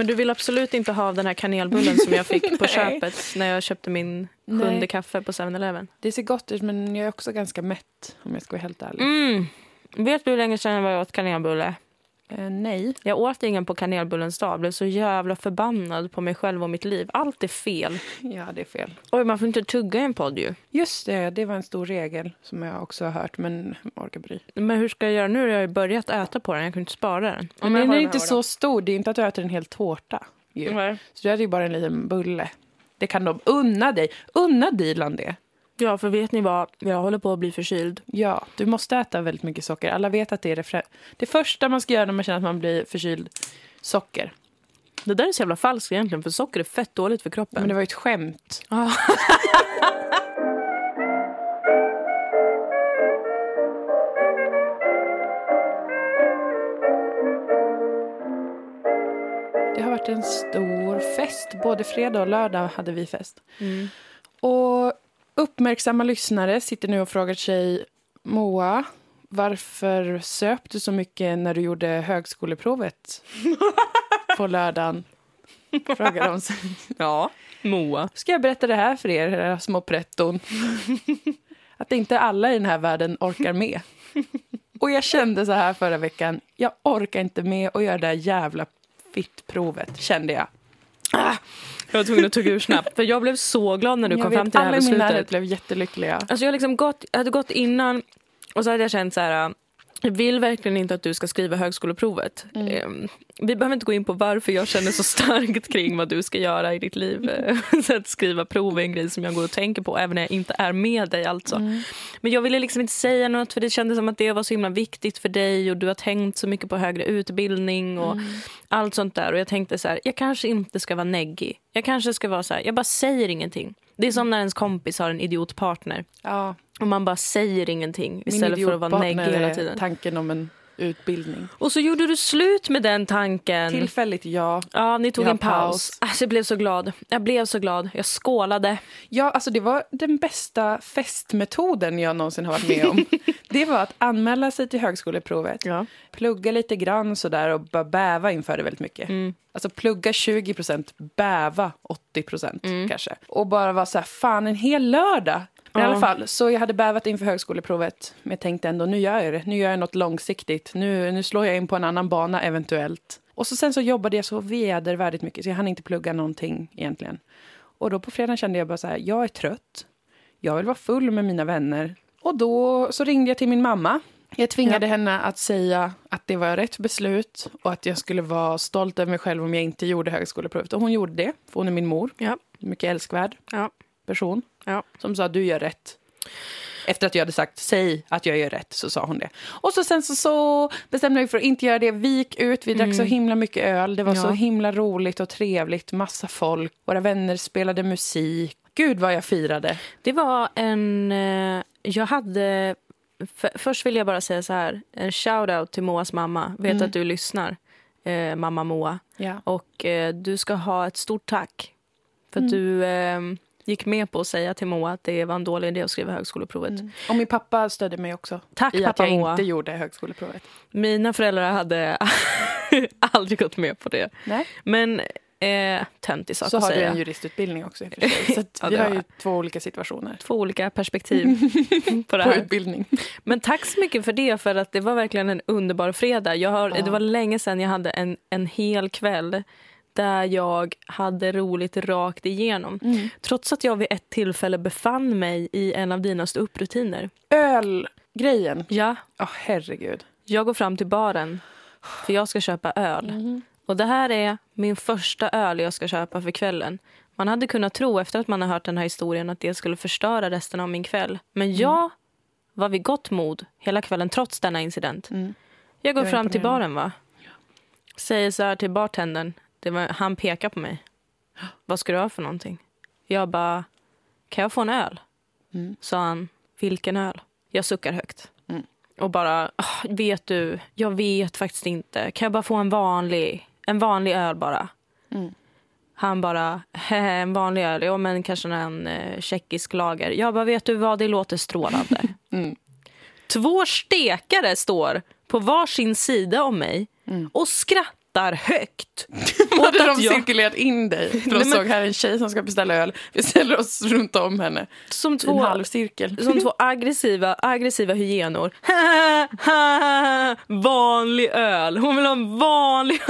Men du vill absolut inte ha den här kanelbullen som jag fick på köpet när jag köpte min sjunde Nej. kaffe på 7-Eleven. Det ser gott ut, men jag är också ganska mätt om jag ska vara helt ärlig. Mm. Vet du hur länge sedan jag åt kanelbulle? Eh, nej. Jag åt ingen på kanelbullens dag. Jag blev så jävla förbannad på mig själv och mitt liv. Allt är fel. Ja, det är fel. Oj, man får inte tugga i en podd ju. Just det, det var en stor regel som jag också har hört, men jag orkar bry. Men hur ska jag göra nu? Jag har ju börjat äta på den. Jag kan inte spara den. Men den är inte så stor. Det är inte att du äter en hel tårta. Ju. Nej. Så du äter ju bara en liten bulle. Det kan de unna dig. Unna Dilan det. Ja, för vet ni vad? Jag håller på att bli förkyld. Ja, du måste äta väldigt mycket socker. Alla vet att det är det, frä- det första man ska göra när man känner att man blir förkyld. Socker. Det där är så jävla falskt egentligen, för socker är fett dåligt för kroppen. Men det var ju ett skämt. Ja. Det har varit en stor fest. Både fredag och lördag hade vi fest. Mm. Och uppmärksamma lyssnare sitter nu och frågar sig Moa, varför söp du så mycket när du gjorde högskoleprovet på lördagen? Frågar de sig. ja. Moa. Ska jag berätta det här för er, era små pretton? Att inte alla i den här världen orkar med. Och jag kände så här förra veckan, jag orkar inte med att göra det där jävla fittprovet, kände jag. Jag var tvungen att tugga ur snabbt. För jag blev så glad när du jag kom vet, fram till det här alla i min närhet beslutet. blev jättelyckliga. Alltså jag, liksom gått, jag hade gått innan och så hade jag känt så här... Jag vill verkligen inte att du ska skriva högskoleprovet. Ehm, Vi behöver inte gå in på varför jag känner så starkt kring vad du ska göra i ditt liv. Så att skriva prov är en grej som jag går och tänker på även när jag inte är med dig. alltså. Men jag ville liksom inte säga något för det kändes som att det var så himla viktigt för dig och du har tänkt så mycket på högre utbildning och allt sånt där. Och jag tänkte så här, jag kanske inte ska vara neggig. Jag kanske ska vara så här, jag bara säger ingenting. Det är som när ens kompis har en idiotpartner Ja, och man bara säger ingenting min istället för att vara idiotpartner hela tiden. tanken om en utbildning. Och så gjorde du slut med den tanken. Tillfälligt, ja. Ja, ni tog en paus. paus. Alltså, jag blev så glad. Jag blev så glad. Jag skålade. Ja, alltså det var den bästa festmetoden jag någonsin har varit med om. det var att anmäla sig till högskoleprovet, Ja. plugga lite grann sådär och bara bäva inför det väldigt mycket. Mm. Alltså plugga 20 procent, bäva 80 procent Mm. kanske. Och bara vara så här, fan en hel lördag. Men i Ja. alla fall, så jag hade bävat inför högskoleprovet. Men jag tänkte ändå, nu gör jag det. Nu gör jag något långsiktigt. Nu, nu slår jag in på en annan bana eventuellt. Och så sen så jobbade jag så vedervärdigt mycket så jag hann inte plugga någonting egentligen. Och då på fredagen kände jag bara så här, jag är trött. Jag vill vara full med mina vänner. Och då så ringde jag till min mamma. Jag tvingade henne att säga att det var rätt beslut och att jag skulle vara stolt över mig själv om jag inte gjorde högskoleprovet. Och hon gjorde det, för hon är min mor. Ja. Mycket älskvärd Ja. person Ja. som sa du gör rätt. Efter att jag hade sagt säg att jag gör rätt så sa hon det. Och så sen så, så bestämde mig för att inte göra det. Vi gick ut, vi drack så himla mycket öl. Det var Mm. Ja. så himla roligt och trevligt. Massa folk. Våra vänner spelade musik. Gud vad jag firade. Det var en... eh, Jag hade... För, först vill jag bara säga så här. En shout-out till Moas mamma. Vet Mm. att du lyssnar, eh, mamma Moa. Ja. Och eh, du ska ha ett stort tack. För att Mm. du eh, gick med på att säga till Moa att det var en dålig idé att skriva högskoleprovet. Och min pappa stödde mig också. Tack I att pappa jag Moa. inte gjorde högskoleprovet. Mina föräldrar hade aldrig gått med på det. Nej. Men eh, töntig sak Så att har du säga. en juristutbildning också. sig. Så att Ja, vi har ju jag. två olika situationer. Två olika perspektiv på det På här. utbildning. Men tack så mycket för det, för att det var verkligen en underbar fredag. Jag har, Ja. Det var länge sedan jag hade en, en hel kväll där jag hade roligt rakt igenom. Mm. Trots att jag vid ett tillfälle befann mig i en av dina ståupprutiner. Ölgrejen. Ja, Ja, herregud. jag går fram till baren för jag ska köpa öl. Mm. Och det här är min första öl jag ska köpa för kvällen. Man hade kunnat tro efter att man har hört den här historien att det skulle förstöra resten av min kväll. Men Mm. jag var vid gott mod hela kvällen trots denna incident. Mm. Jag går var fram till baren va. Säger så här till bartendern. Det var, han pekar på mig. Vad ska du ha för någonting? Jag bara, kan jag få en öl? Mm. Sa han, vilken öl? Jag suckar högt. Mm. Och bara, "Ah, vet du, jag vet faktiskt inte. Kan jag bara få en vanlig, en vanlig öl bara? Mm. Han bara, "Hehe, en vanlig öl? Ja men kanske en eh, tjeckisk lager. Jag bara, vet du vad, det låter strålande. Mm. Två stekare står på varsin sida om mig Mm. och skrattar skrattar högt. Hade de jag- cirkulerat in dig? För de Nej, men- såg här är en tjej som ska beställa öl. Vi ställer oss runt om henne. Som I en två, halvcirkel. som två aggressiva, aggressiva hyenor. vanlig öl. Hon vill ha en vanlig,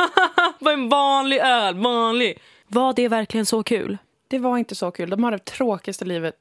en vanlig öl. Vanlig. Var det verkligen så kul? Det var inte så kul. De har det tråkigaste livet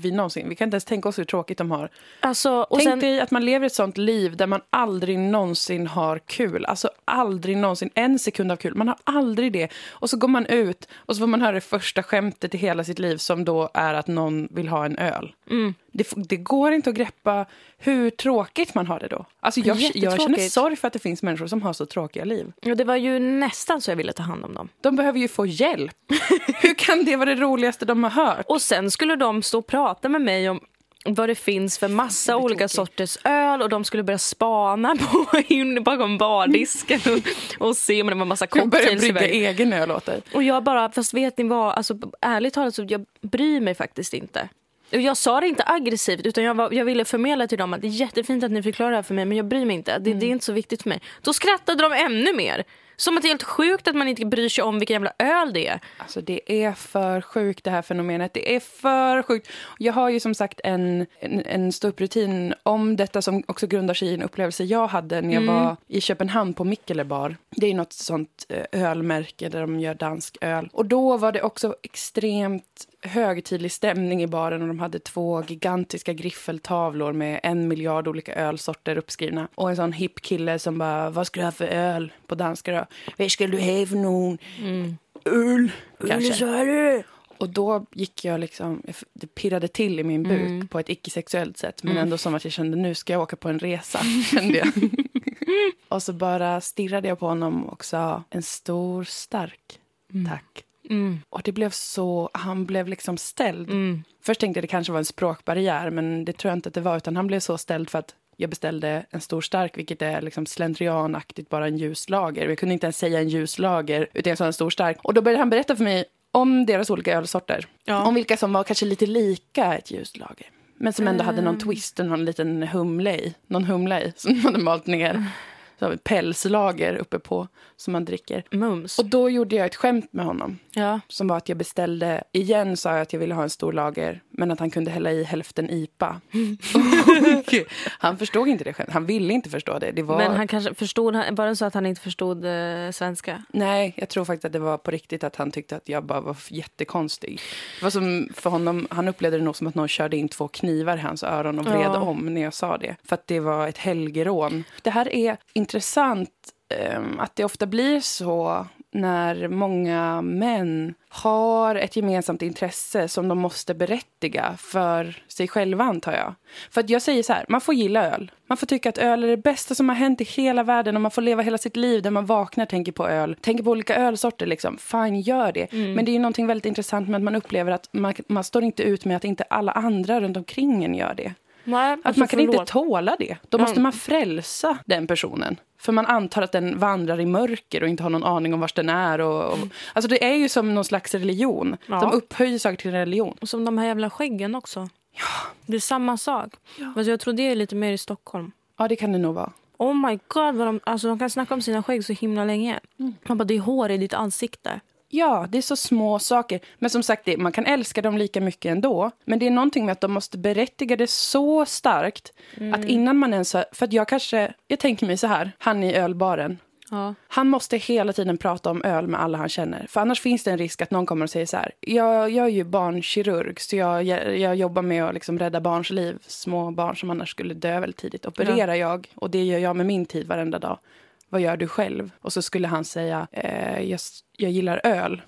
vi någonsin. Vi kan inte ens tänka oss hur tråkigt de har. Alltså, Tänk sen, dig att man lever ett sånt liv där man aldrig någonsin har kul. Alltså aldrig någonsin en sekund av kul. Man har aldrig det. Och så går man ut och så får man höra det första skämtet i hela sitt liv som då är att någon vill ha en öl. Mm. Det, det går inte att greppa hur tråkigt man har det då. Alltså jag, jag känner sorg för att det finns människor som har så tråkiga liv. Ja, det var ju nästan så jag ville ta hand om dem. De behöver ju få hjälp. hur kan det vara det roligaste de har hört? Och sen skulle de stå och prata med mig om vad det finns för massa olika tråkigt. sorters öl och de skulle börja spana på in bakom bardisken och, och se om det var massa cocktails i vägen. egen öl åt dig. Och jag bara, fast vet ni vad, alltså, ärligt talat så jag bryr mig faktiskt inte. Jag sa det inte aggressivt utan jag, var, jag ville förmedla till dem att det är jättefint att ni förklarar det här för mig men jag bryr mig inte. Det, det är inte så viktigt för mig. Då skrattade de ännu mer. Som att det är helt sjukt att man inte bryr sig om vilken jävla öl det är. Alltså det är för sjukt det här fenomenet. Det är för sjukt. Jag har ju som sagt en, en, en ståupprutin om detta som också grundar sig i en upplevelse jag hade när jag var i Köpenhamn på Mikkelebar. Det är något sånt eh, ölmärke där de gör dansk öl. Och då var det också extremt högtidlig stämning i baren och de hade två gigantiska griffeltavlor med en miljard olika ölsorter uppskrivna. Och en sån hipp kille som bara, vad ska du ha för öl? På danska då. Vad ska du ha för någon? Öl, kanske. Och då gick jag liksom, det pirrade till i min buk på ett icke-sexuellt sätt. Men ändå som att jag kände, nu ska jag åka på en resa. Kände jag. och så bara stirrade jag på honom och sa, en stor stark, tack. Mm. Och det blev så, han blev liksom ställd. Mm. Först tänkte jag det kanske var en språkbarriär, men det tror jag inte att det var. Utan han blev så ställd för att jag beställde en stor stark, vilket är liksom slentrianaktigt bara en ljuslager. Jag kunde inte ens säga en ljuslager, utan jag sa en stor stark. Och då började han berätta för mig om deras olika ölsorter. Ja. Om vilka som var kanske lite lika ett ljuslager. Men som ändå hade någon twist och någon liten humle i. Någon humle i, som de hade malt ner. Så har vi pälslager uppe på, som man dricker. Mums. Och då gjorde jag ett skämt med honom. Ja. Som var att jag beställde, igen sa jag att jag ville ha en stor lager, men att han kunde hälla i hälften IPA. Han förstod inte det själv. Han ville inte förstå det. det var... Men han kanske förstod, var det så att han inte förstod eh, svenska? Nej, jag tror faktiskt att det var på riktigt att han tyckte att jag bara var jättekonstig. Det var som för honom, han upplevde det nog som att någon körde in två knivar i hans öron och vred Ja. om när jag sa det. För att det var ett helgerån. Det här är intressant att det ofta blir så när många män har ett gemensamt intresse som de måste berättiga för sig själva, antar jag. För att jag säger så här, man får gilla öl. Man får tycka att öl är det bästa som har hänt i hela världen och man får leva hela sitt liv där man vaknar tänker på öl. Tänker på olika ölsorter liksom. Fine, gör det. Men det är ju någonting väldigt intressant med att man upplever att man, man står inte ut med att inte alla andra runt omkring en gör det. Nej, Att alltså, man kan inte tåla det. Då måste man frälsa den personen. För man antar att den vandrar i mörker och inte har någon aning om var den är. Och, och, alltså det är ju som någon slags religion. Ja. De upphöjer saker till religion. Och som de här jävla skäggen också. Ja. Det är samma sak. Fast jag tror det är lite mer i Stockholm. Ja, det kan det nog vara. Oh my god, vad de, alltså de kan snacka om sina skägg så himla länge. Man bara, det är hår i ditt ansikte. Ja, det är så små saker. Men som sagt, man kan älska dem lika mycket ändå. Men det är någonting med att de måste berättiga det så starkt. Att innan man ens har, För att jag kanske... Jag tänker mig så här, han i ölbaren. Ja. Han måste hela tiden prata om öl med alla han känner. För annars finns det en risk att någon kommer och säger så här. Jag, jag är ju barnkirurg så jag, jag, jobbar med att liksom rädda barns liv. Små barn som annars skulle dö väldigt tidigt. Opererar jag och det gör jag med min tid varenda dag. Vad gör du själv? Och så skulle han säga, eh, jag, jag gillar öl.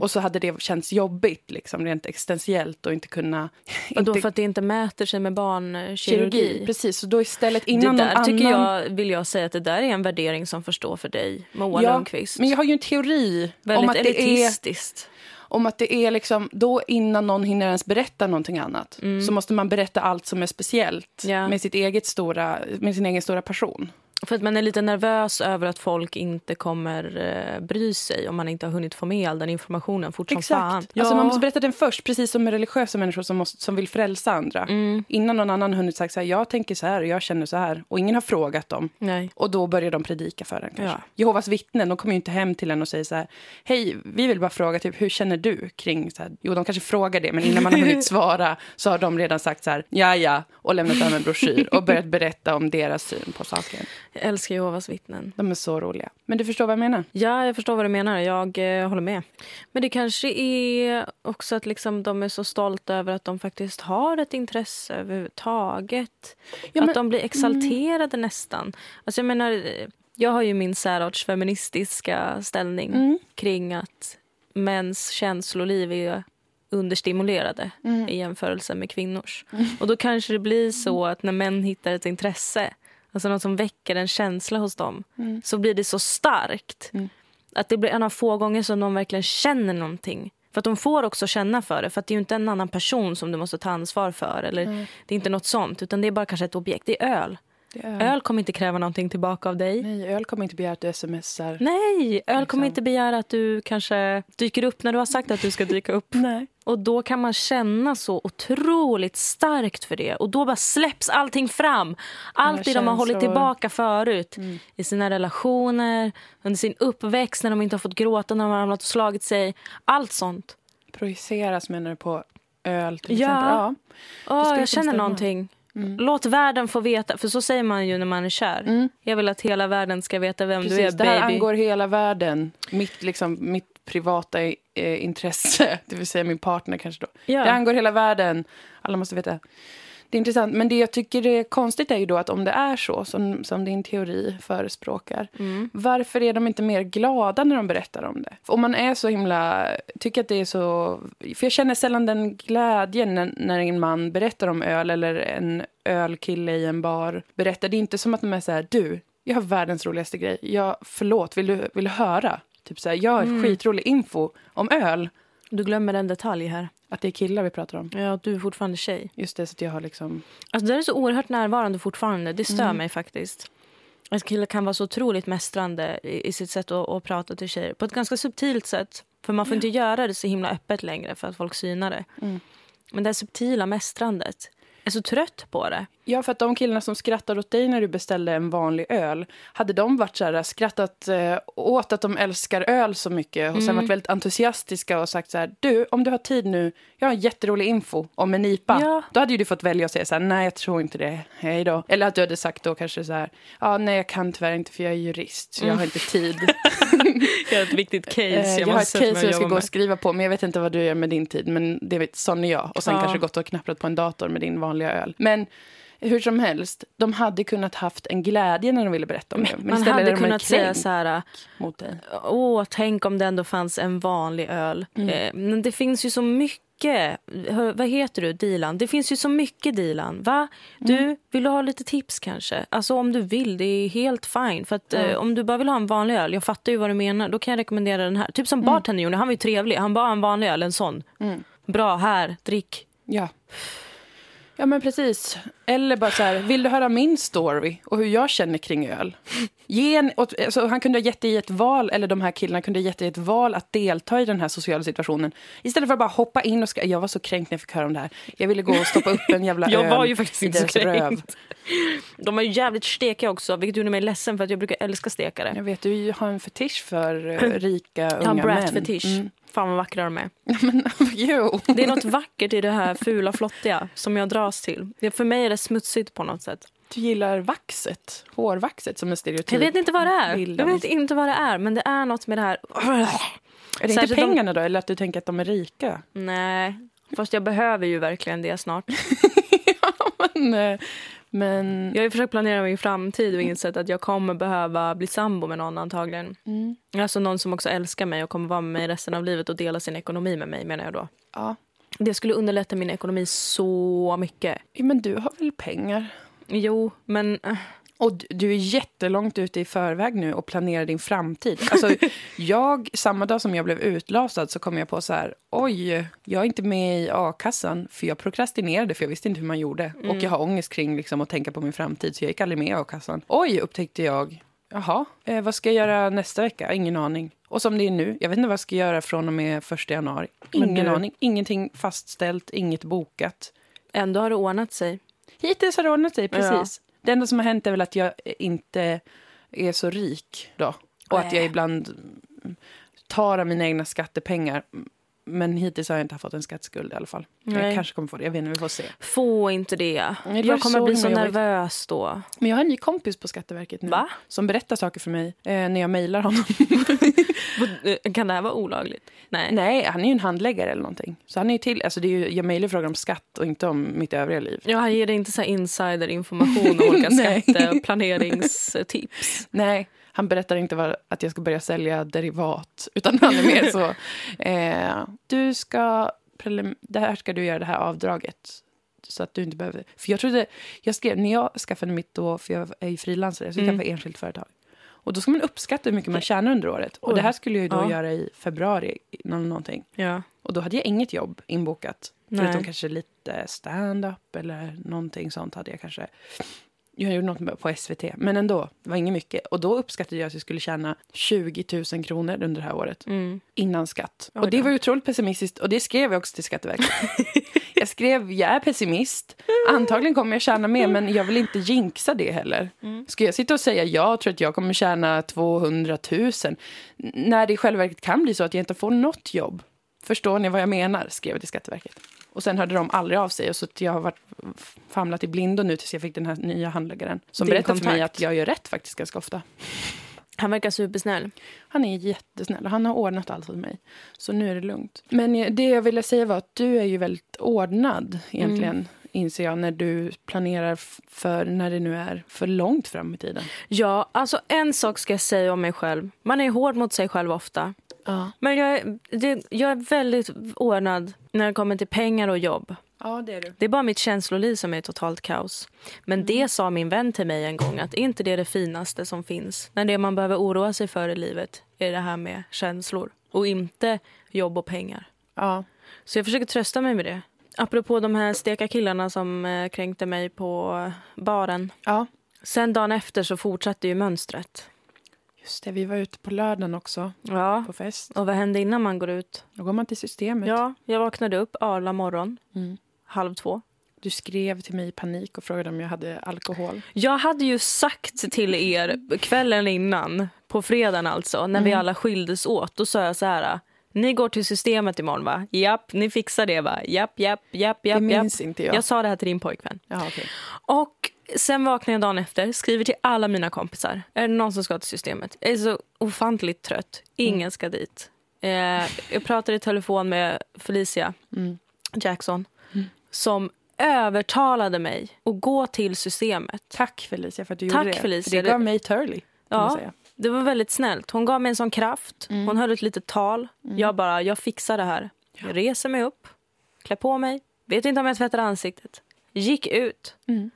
Och så hade det känts jobbigt, liksom, rent existentiellt och inte kunna... Och då inte- för att det inte mäter sig med barnkirurgi. kirurgi. Precis, så då istället Det innan där någon tycker annan... jag, vill jag säga att det där är en värdering som får stå för dig, Moa Ja, Lundqvist. men jag har ju en teori Väldigt om att, det är, elitistiskt. om att det är liksom, då innan någon hinner ens berätta någonting annat så måste man berätta allt som är speciellt Mm. Ja. med, sitt eget stora, med sin egen stora person. För att man är lite nervös över att folk inte kommer eh, bry sig om man inte har hunnit få med all den informationen fort som fan. Exakt. Alltså man måste berätta den först, precis som med religiösa människor som, måste, som vill frälsa andra. Mm. Innan någon annan hunnit sagt så här, jag tänker så här och jag känner så här. Och ingen har frågat dem. Nej. Och då börjar de predika för en kanske. Ja. Jehovas vittnen, de kommer ju inte hem till en och säger så här, hej, vi vill bara fråga, typ, hur känner du kring så här? Jo, de kanske frågar det, men innan man har hunnit svara så har de redan sagt så här, ja, ja, och lämnat över en broschyr och börjat berätta om deras syn på saken. Jag älskar Jehovas vittnen. De är så roliga. Men du förstår vad jag menar? Ja, jag förstår vad du menar. Jag eh, håller med. Men det kanske är också att liksom de är så stolta över att de faktiskt har ett intresse överhuvudtaget. Ja, men- att de blir exalterade nästan. Alltså jag menar, jag har ju min särarts feministiska ställning Mm. kring att mäns känsloliv är understimulerade Mm. i jämförelse med kvinnors. Och då kanske det blir så att när män hittar ett intresse, alltså något som väcker en känsla hos dem, Mm. så blir det så starkt Mm. att det blir en av få gånger som de verkligen känner någonting. För att de får också känna för det, för att det är inte en annan person som du måste ta ansvar för. Eller Det är inte något sånt, utan det är bara kanske ett objekt. Det är öl. Det är... Öl kommer inte kräva någonting tillbaka av dig. Nej, öl kommer inte begära att du smsar. Nej, öl Liksom. kommer inte begära att du kanske dyker upp när du har sagt att du ska dyka upp. Nej. Och då kan man känna så otroligt starkt för det. Och då bara släpps allting fram. Allt det de har hållit tillbaka förut. I sina relationer, under sin uppväxt, när de inte har fått gråta när de har ramlat och slagit sig. Allt sånt. Projiceras menar du på öl till Ja. exempel? Ja. Skulle jag känner någonting. Låt världen få veta, för så säger man ju när man är kär. Jag vill att hela världen ska veta vem Precis, du är, det här baby. angår hela världen. Mitt, liksom, mitt privata eh, intresse, det vill säga min partner kanske då. Ja. Det angår hela världen. Alla måste veta. Det är intressant. Men det jag tycker är konstigt är ju då att om det är så som, som din teori förespråkar, Mm. varför är de inte mer glada när de berättar om det? För om man är så himla, tycker att det är så, för jag känner sällan den glädjen när, när en man berättar om öl eller en ölkille i en bar berättar. Det är inte som att de är så här, du, jag har världens roligaste grej. Jag, förlåt, vill du, vill du höra? Typ så här, jag har Mm. skitrolig info om öl. Du glömmer en detalj här. Att det är killar vi pratar om. Ja, du är fortfarande tjej. Just det, så jag har liksom... Alltså, det är så oerhört närvarande fortfarande. Det stör Mm. mig faktiskt. Att killar kan vara så otroligt mästrande i, i sitt sätt att, att prata till tjejer. På ett ganska subtilt sätt. För man får inte göra det så himla öppet längre för att folk synar det. Mm. Men det subtila mästrandet. Jag är så trött på det. Ja, för att de killarna som skrattade åt dig när du beställde en vanlig öl, hade de varit så här, skrattat eh, åt att de älskar öl så mycket och sen varit väldigt entusiastiska och sagt så här, du, om du har tid nu, jag har en jätterolig info om en IPA. Ja. Då hade ju du fått välja att säga så här, nej, jag tror inte det, hej då. Eller att du hade sagt då kanske så här, ja, nej, jag kan tyvärr inte för jag är jurist, så jag har inte tid. Jag har ett viktigt case. Eh, jag har ett case jag ska gå och skriva på, men jag vet inte vad du gör med din tid. Men det vet, sån är jag. Och sen Ja. kanske gått och knapprat på en dator med din vanliga öl. Men hur som helst, de hade kunnat haft en glädje när de ville berätta om det. Men Man hade de kunnat säga så här... mot dig. Åh, tänk om det ändå fanns en vanlig öl. Mm. Eh, men det finns ju så mycket. Vad heter du? Dilan? Det finns ju så mycket Dilan. Va? Du, Mm. vill du ha lite tips kanske? Alltså om du vill, det är helt fine. För att, eh, om du bara vill ha en vanlig öl, jag fattar ju vad du menar. Då kan jag rekommendera den här. Typ som bartender gjorde, han var ju trevlig. Han bara en vanlig öl, en sån. Mm. Bra, här, drick. Ja. Ja, men precis. Eller bara så här, vill du höra min story och hur jag känner kring öl? Ge en, alltså, han kunde ha gett dig ett val, eller de här killarna kunde ha gett dig ett val att delta i den här sociala situationen. Istället för att bara hoppa in och ska, jag var så kränkt när jag fick höra om det här. Jag ville gå och stoppa upp en jävla Jag öl var ju faktiskt inte så kränkt. De är ju jävligt stekiga också, vilket gjorde mig ledsen för att jag brukar älska stekare. Jag vet, du har en fetisch för eh, rika Jag har unga en män. brat-fetisch. Mm. Fan vad vackra de är. Men, jo. Det är något vackert i det här fula flottiga som jag dras till. För mig är det smutsigt på något sätt. Du gillar vaxet, hårvaxet som en stereotyp. Jag vet inte vad det är. bild Jag vet inte vad det är, men det är något med det här. Är det inte Särskilt om- pengarna då, eller att du tänker att de är rika? Nej, fast jag behöver ju verkligen det snart. men, eh, men Jag har försökt planera min framtid och insett att jag kommer behöva bli sambo med någon antagligen. Mm. Alltså någon som också älskar mig och kommer vara med mig resten av livet och dela sin ekonomi med mig menar jag då. ja. Det skulle underlätta min ekonomi så mycket. Men du har väl pengar? Jo, men... Och du- är jättelångt ute i förväg nu och planerar din framtid. Alltså, jag, samma dag som jag blev utlasad så kom jag på så här, oj, jag är inte med i a-kassan för jag prokrastinerade för jag visste inte hur man gjorde. Och jag har ångest kring liksom, att tänka på min framtid så jag gick aldrig med i a-kassan. Oj, upptäckte jag. Jaha, eh, vad ska jag göra nästa vecka? Ingen aning. Och som det är nu, jag vet inte vad jag ska göra från och med första januari. Men Ingen aning. Ingenting fastställt, inget bokat. Ändå har det ordnat sig. Hittills har det ordnat sig, precis. Det enda som har hänt är väl att jag inte är så rik då. Och att jag ibland tar av mina egna skattepengar. Men hittills har jag inte fått en skattskuld i alla fall. Jag Nej. kanske kommer få det, jag vet inte, vi får se. Få inte det. var jag kommer bli så nervös då. Men jag har en ny kompis på Skatteverket nu. Va? Som berättar saker för mig eh, när jag mejlar honom. Kan det här vara olagligt? Nej. Nej, han är ju en handläggare eller någonting. Så han är till, alltså det är ju, jag mejlar frågor om skatt och inte om mitt övriga liv. Ja, han ger dig inte så insiderinformation om olika Nej. skatte och planeringstips. Nej, han berättar inte vad, att jag ska börja sälja derivat. Utan han är mer så... Eh, du ska... Det här ska du göra, det här avdraget. Så att du inte behöver... För jag trodde... Jag skrev, när jag skaffade mitt då, för jag är ju frilansare, så jag Mm. skaffade enskilt företag. Och då ska man uppskatta hur mycket man tjänar under året. Och det här skulle jag ju då Ja. göra i februari, nå- någonting. Ja. Och då hade jag inget jobb inbokat. Nej. Förutom kanske lite stand-up eller någonting sånt hade jag kanske. Jag gjorde något på SVT, men ändå. Det var inget mycket. Och då uppskattade jag att jag skulle tjäna 20 000 kronor under det här året. Mm. Innan skatt. Oj Och det var ju otroligt pessimistiskt. Och det skrev jag också till Skatteverket. jag skrev, jag är pessimist. Antagligen kommer jag tjäna mer, men jag vill inte jinxa det heller. Mm. Ska jag sitta och säga jag tror att jag kommer tjäna 200 000 n- när det i själva verket kan bli så att jag inte får något jobb? Förstår ni vad jag menar? skrev jag till Skatteverket. Och sen hörde de aldrig av sig. Och så jag har varit famlat i blindo nu tills jag fick den här nya handläggaren. Som Din berättade för mig att jag gör rätt faktiskt ganska ofta. Han verkar supersnäll. Han är jättesnäll han har ordnat allt åt mig. Så nu är det lugnt. Men eh, det jag ville säga var att du är ju väldigt ordnad egentligen. Inser jag när du planerar för när det nu är för långt fram i tiden. Ja, alltså en sak ska jag säga om mig själv. Man är hård mot sig själv ofta. Ja, Men jag är, det, jag är väldigt ordnad när det kommer till pengar och jobb. ja det är du. Det är bara mitt känsloliv som är totalt kaos. Men det sa min vän till mig en gång att är inte det det finaste som finns? När det man behöver oroa sig för i livet är det här med känslor och inte jobb och pengar. Ja. Så jag försöker trösta mig med det. Apropå de här steka killarna som eh, kränkte mig på baren. ja, Sen dagen efter så fortsatte ju mönstret. Just det. Vi var ute på lördagen också Ja, på fest. och vad hände innan man går ut? Då går man till systemet. Ja, jag vaknade upp arla morgon, Mm. halv två. Du skrev till mig i panik och frågade om jag hade alkohol. Jag hade ju sagt till er kvällen innan, på fredagen alltså, när vi Mm. alla skildes åt. Då sa jag så här, ni går till systemet imorgon va? Japp, ni fixar det va? Japp, japp, japp, Det japp, japp. minns inte jag. Jag sa det här till din pojkvän. Jaha, okej. Och sen vaknar jag dagen efter, skriver till alla mina kompisar. Är det någon som ska till systemet? Jag är så ofantligt trött. Ingen Mm. ska dit. Eh, jag pratade i telefon med Felicia Mm. Jackson Mm. som övertalade mig att gå till systemet. Tack Felicia för att du Tack, gjorde det. Felicia. För det gav mig Turley. Ja, det var väldigt snällt. Hon gav mig en sån kraft. Mm. Hon höll ett litet tal. Jag bara, jag fixar det här. Jag reser mig upp, klär på mig, vet inte om jag tvättar ansiktet. Gick ut, Mm.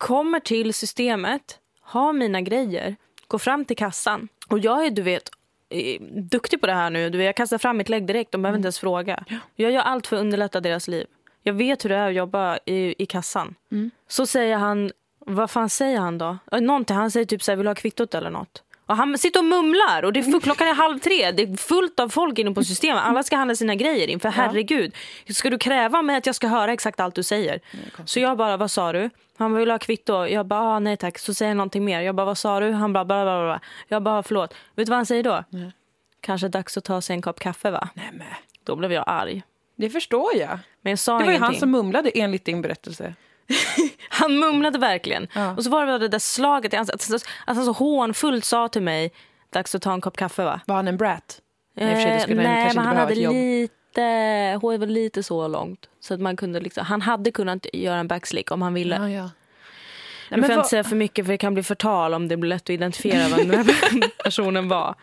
Kommer till systemet, har mina grejer, går fram till kassan. Och jag är, du vet, eh, duktig på det här nu. Du vet, jag kastar fram mitt lägg direkt, de behöver inte ens fråga. Jag gör allt för att underlätta deras liv. Jag vet hur det är att jobba i, i kassan. Mm. Så säger han, vad fan säger han då? Eh, Någonting, han säger typ så här, vill du ha kvittot eller något? Och han sitter och mumlar och det är klockan är halv tre. Det är fullt av folk inne på systemet. Alla ska handla sina grejer in. För herregud, ska du kräva mig att jag ska höra exakt allt du säger? Så jag bara, vad sa du? Han vill ha kvitto. Jag bara, ah, nej tack. Så säger han någonting mer. Jag bara, vad sa du? Han bara, bla, bla, bla. Jag bara, förlåt. Vet du vad han säger då? Nej. Kanske dags att ta sig en kopp kaffe va? Nej, men. Då blev jag arg. Det förstår jag. Men jag sa Det var ju ingenting. han som mumlade enligt din berättelse. Han mumlade verkligen. Ja. Och så var det det där slaget i ansiktet. Att han så hånfullt sa till mig, dags att ta en kopp kaffe va? Var han en brat? Nej, Eh, nej, men han hade lite, hår var lite så långt. Så att man kunde liksom, han hade kunnat göra en backslick om han ville. Ja, ja. Nu men får inte säga för mycket för det kan bli förtal om det blir lätt att identifiera vem den här personen var.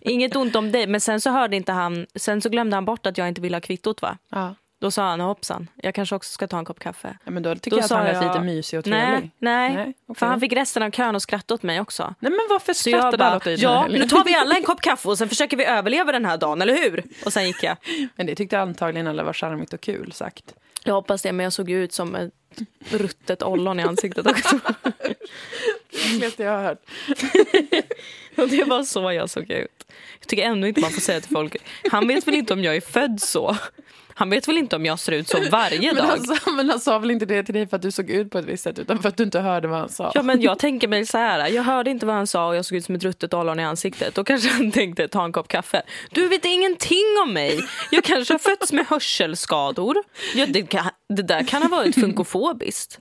Inget ont om dig, men sen så hörde inte han, sen så glömde han bort att jag inte ville ha kvittot va. Ja. Då sa han hoppsan, jag kanske också ska ta en kopp kaffe. Ja, men då tycker Då jag att han är jag- lite mysig och trevlig. Nej, nej. Nej, okej. för han fick resten av kön att skratta åt mig också. Nej, men varför skrattade alla bara, åt dig ja nu tar vi alla en kopp kaffe och sen försöker vi överleva den här dagen, eller hur? Och sen gick jag. Men det tyckte antagligen alla var charmigt och kul sagt. Jag hoppas det, men jag såg ju ut som ett ruttet ollon i ansiktet också. Det jag har hört. Och det var så jag såg ut. Jag tycker ändå inte man får säga till folk, han vet väl inte om jag är född så? Han vet väl inte om jag ser ut så varje Men dag? han, sa, men han sa väl inte det till dig för att du såg ut på ett visst sätt utan för att du inte hörde vad han sa. Ja, men jag tänker mig så här, jag hörde inte vad han sa och jag såg ut som ett ruttet ollon i ansiktet. Då kanske han tänkte ta en kopp kaffe. Du vet ingenting om mig. Jag kanske har fötts med hörselskador. Ja, det, kan, det där kan ha varit funkofobiskt.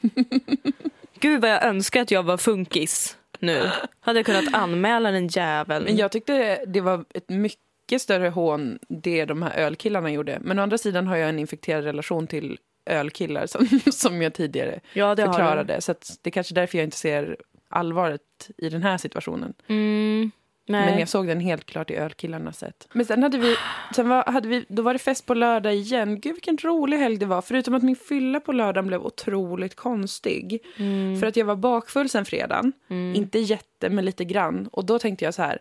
Gud vad jag önskar att jag var funkis nu. Hade jag kunnat anmäla den jäveln. Men jag tyckte det var ett mycket större hån det de här ölkillarna gjorde. Men å andra sidan har jag en infekterad relation till ölkillar som, som jag tidigare ja, förklarade. Så det är kanske därför jag inte ser allvaret i den här situationen. Mm. Men jag såg den helt klart i ölkillarnas sätt. Men sen hade vi, sen var, hade vi, då var det fest på lördag igen. Gud vilken rolig helg det var. Förutom att min fylla på lördagen blev otroligt konstig. Mm. För att jag var bakfull sen fredagen. Mm. Inte jätte, men lite grann. Och då tänkte jag så här.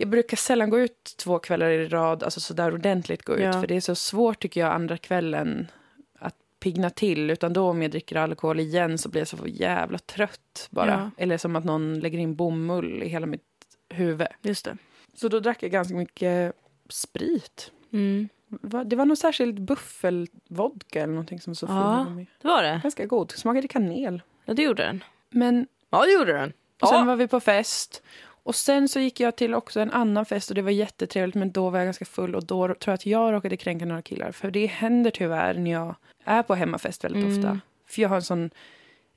Jag brukar sällan gå ut två kvällar i rad, alltså så där ordentligt gå ut. Ja. För det är så svårt tycker jag andra kvällen att pigna till. Utan då om jag dricker alkohol igen så blir jag så jävla trött bara. Ja. Eller som att någon lägger in bomull i hela mitt huvud. Just det. Så då drack jag ganska mycket sprit. Mm. Det var någon särskild buffelvodka eller någonting som Sofia Ja. med. Det var det. Ganska god. Smakade kanel. Ja, det gjorde den. Men Ja, det gjorde den. och sen Ja. var vi på fest. Och sen så gick jag till också en annan fest och det var jättetrevligt men då var jag ganska full och då tror jag att jag råkade kränka några killar. För det händer tyvärr när jag är på hemmafest väldigt Mm. ofta. För jag har en sån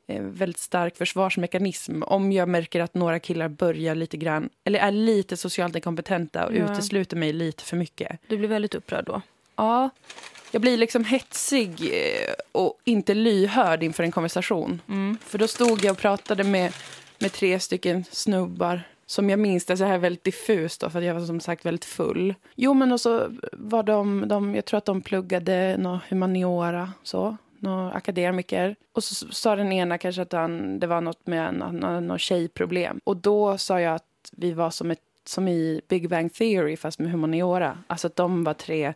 eh, väldigt stark försvarsmekanism. Om jag märker att några killar börjar lite grann, eller är lite socialt inkompetenta och Ja. utesluter mig lite för mycket. Du blev väldigt upprörd då. Ja, jag blir liksom hetsig eh, och inte lyhörd inför en konversation. Mm. För då stod jag och pratade med, med tre stycken snubbar som jag minns det så här väldigt diffust då, för jag var som sagt väldigt full. Jo, men och så var de, de jag tror att de pluggade nå humaniora, så, några akademiker. Och så sa den ena kanske att han, det var något med något, något tjejproblem. Och då sa jag att vi var som, ett, som i Big Bang Theory fast med humaniora. Alltså att de var tre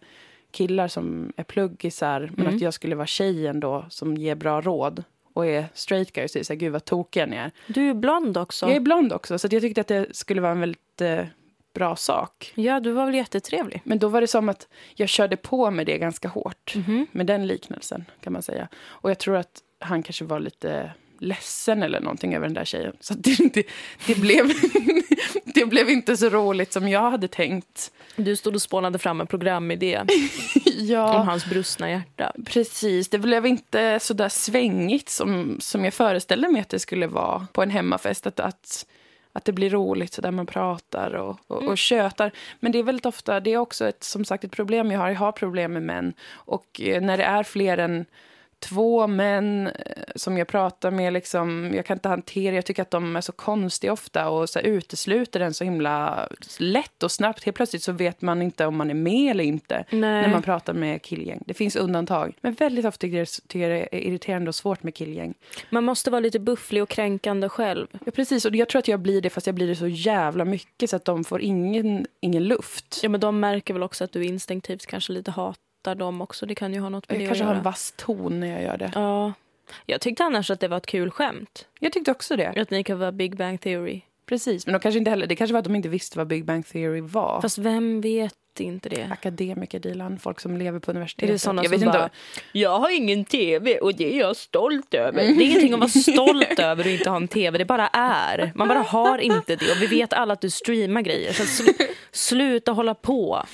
killar som är pluggisar men Mm. att jag skulle vara tjejen då som ger bra råd och är straight guy och säger så här, gud vad tokiga ni är. Du är blond också. Jag är blond också så jag tyckte att det skulle vara en väldigt eh, bra sak. Ja, du var väl jättetrevlig. Men då var det som att jag körde på med det ganska hårt. Mhm. Med den liknelsen kan man säga. Och jag tror att han kanske var lite ledsen eller någonting över den där tjejen. Så det, det, det, blev, det blev inte så roligt som jag hade tänkt. Du stod och spånade fram en programidé om Ja, hans brustna hjärta. precis. Det blev inte så där svängigt som, som jag föreställde mig att det skulle vara på en hemmafest. Att, att, att det blir roligt så där man pratar och, och, och tjötar. Men det är väldigt ofta, det är också ett, som sagt ett problem jag har. Jag har problem med män. Och eh, när det är fler än två män eh, som jag pratar med, liksom, jag kan inte hantera, jag tycker att de är så konstiga ofta och så här, utesluter den så himla lätt och snabbt. Helt plötsligt så vet man inte om man är med eller inte Nej. när man pratar med killgäng. Det finns undantag. Men väldigt ofta tycker jag det är irriterande och svårt med killgäng. Man måste vara lite bufflig och kränkande själv. Ja, precis. Och jag tror att jag blir det, fast jag blir det så jävla mycket så att de får ingen, ingen luft. Ja, men de märker väl också att du instinktivt kanske lite hatar dem också. Det kan ju ha något med Jag det kanske att har göra. en vass ton när jag gör det. Ja. Jag tyckte annars att det var ett kul skämt. Jag tyckte också det. Att ni kan vara Big Bang Theory. Precis. Men de kanske inte heller, det kanske var att de inte visste vad Big Bang Theory var. Fast vem vet inte det? Akademiker, Dilan. Folk som lever på universitetet. Är det såna jag som vet inte. bara, jag har ingen tv och det är jag stolt över. Det är ingenting att vara stolt över att inte ha en tv, det bara är. Man bara har inte det och vi vet alla att du streamar grejer. Så sl sluta hålla på.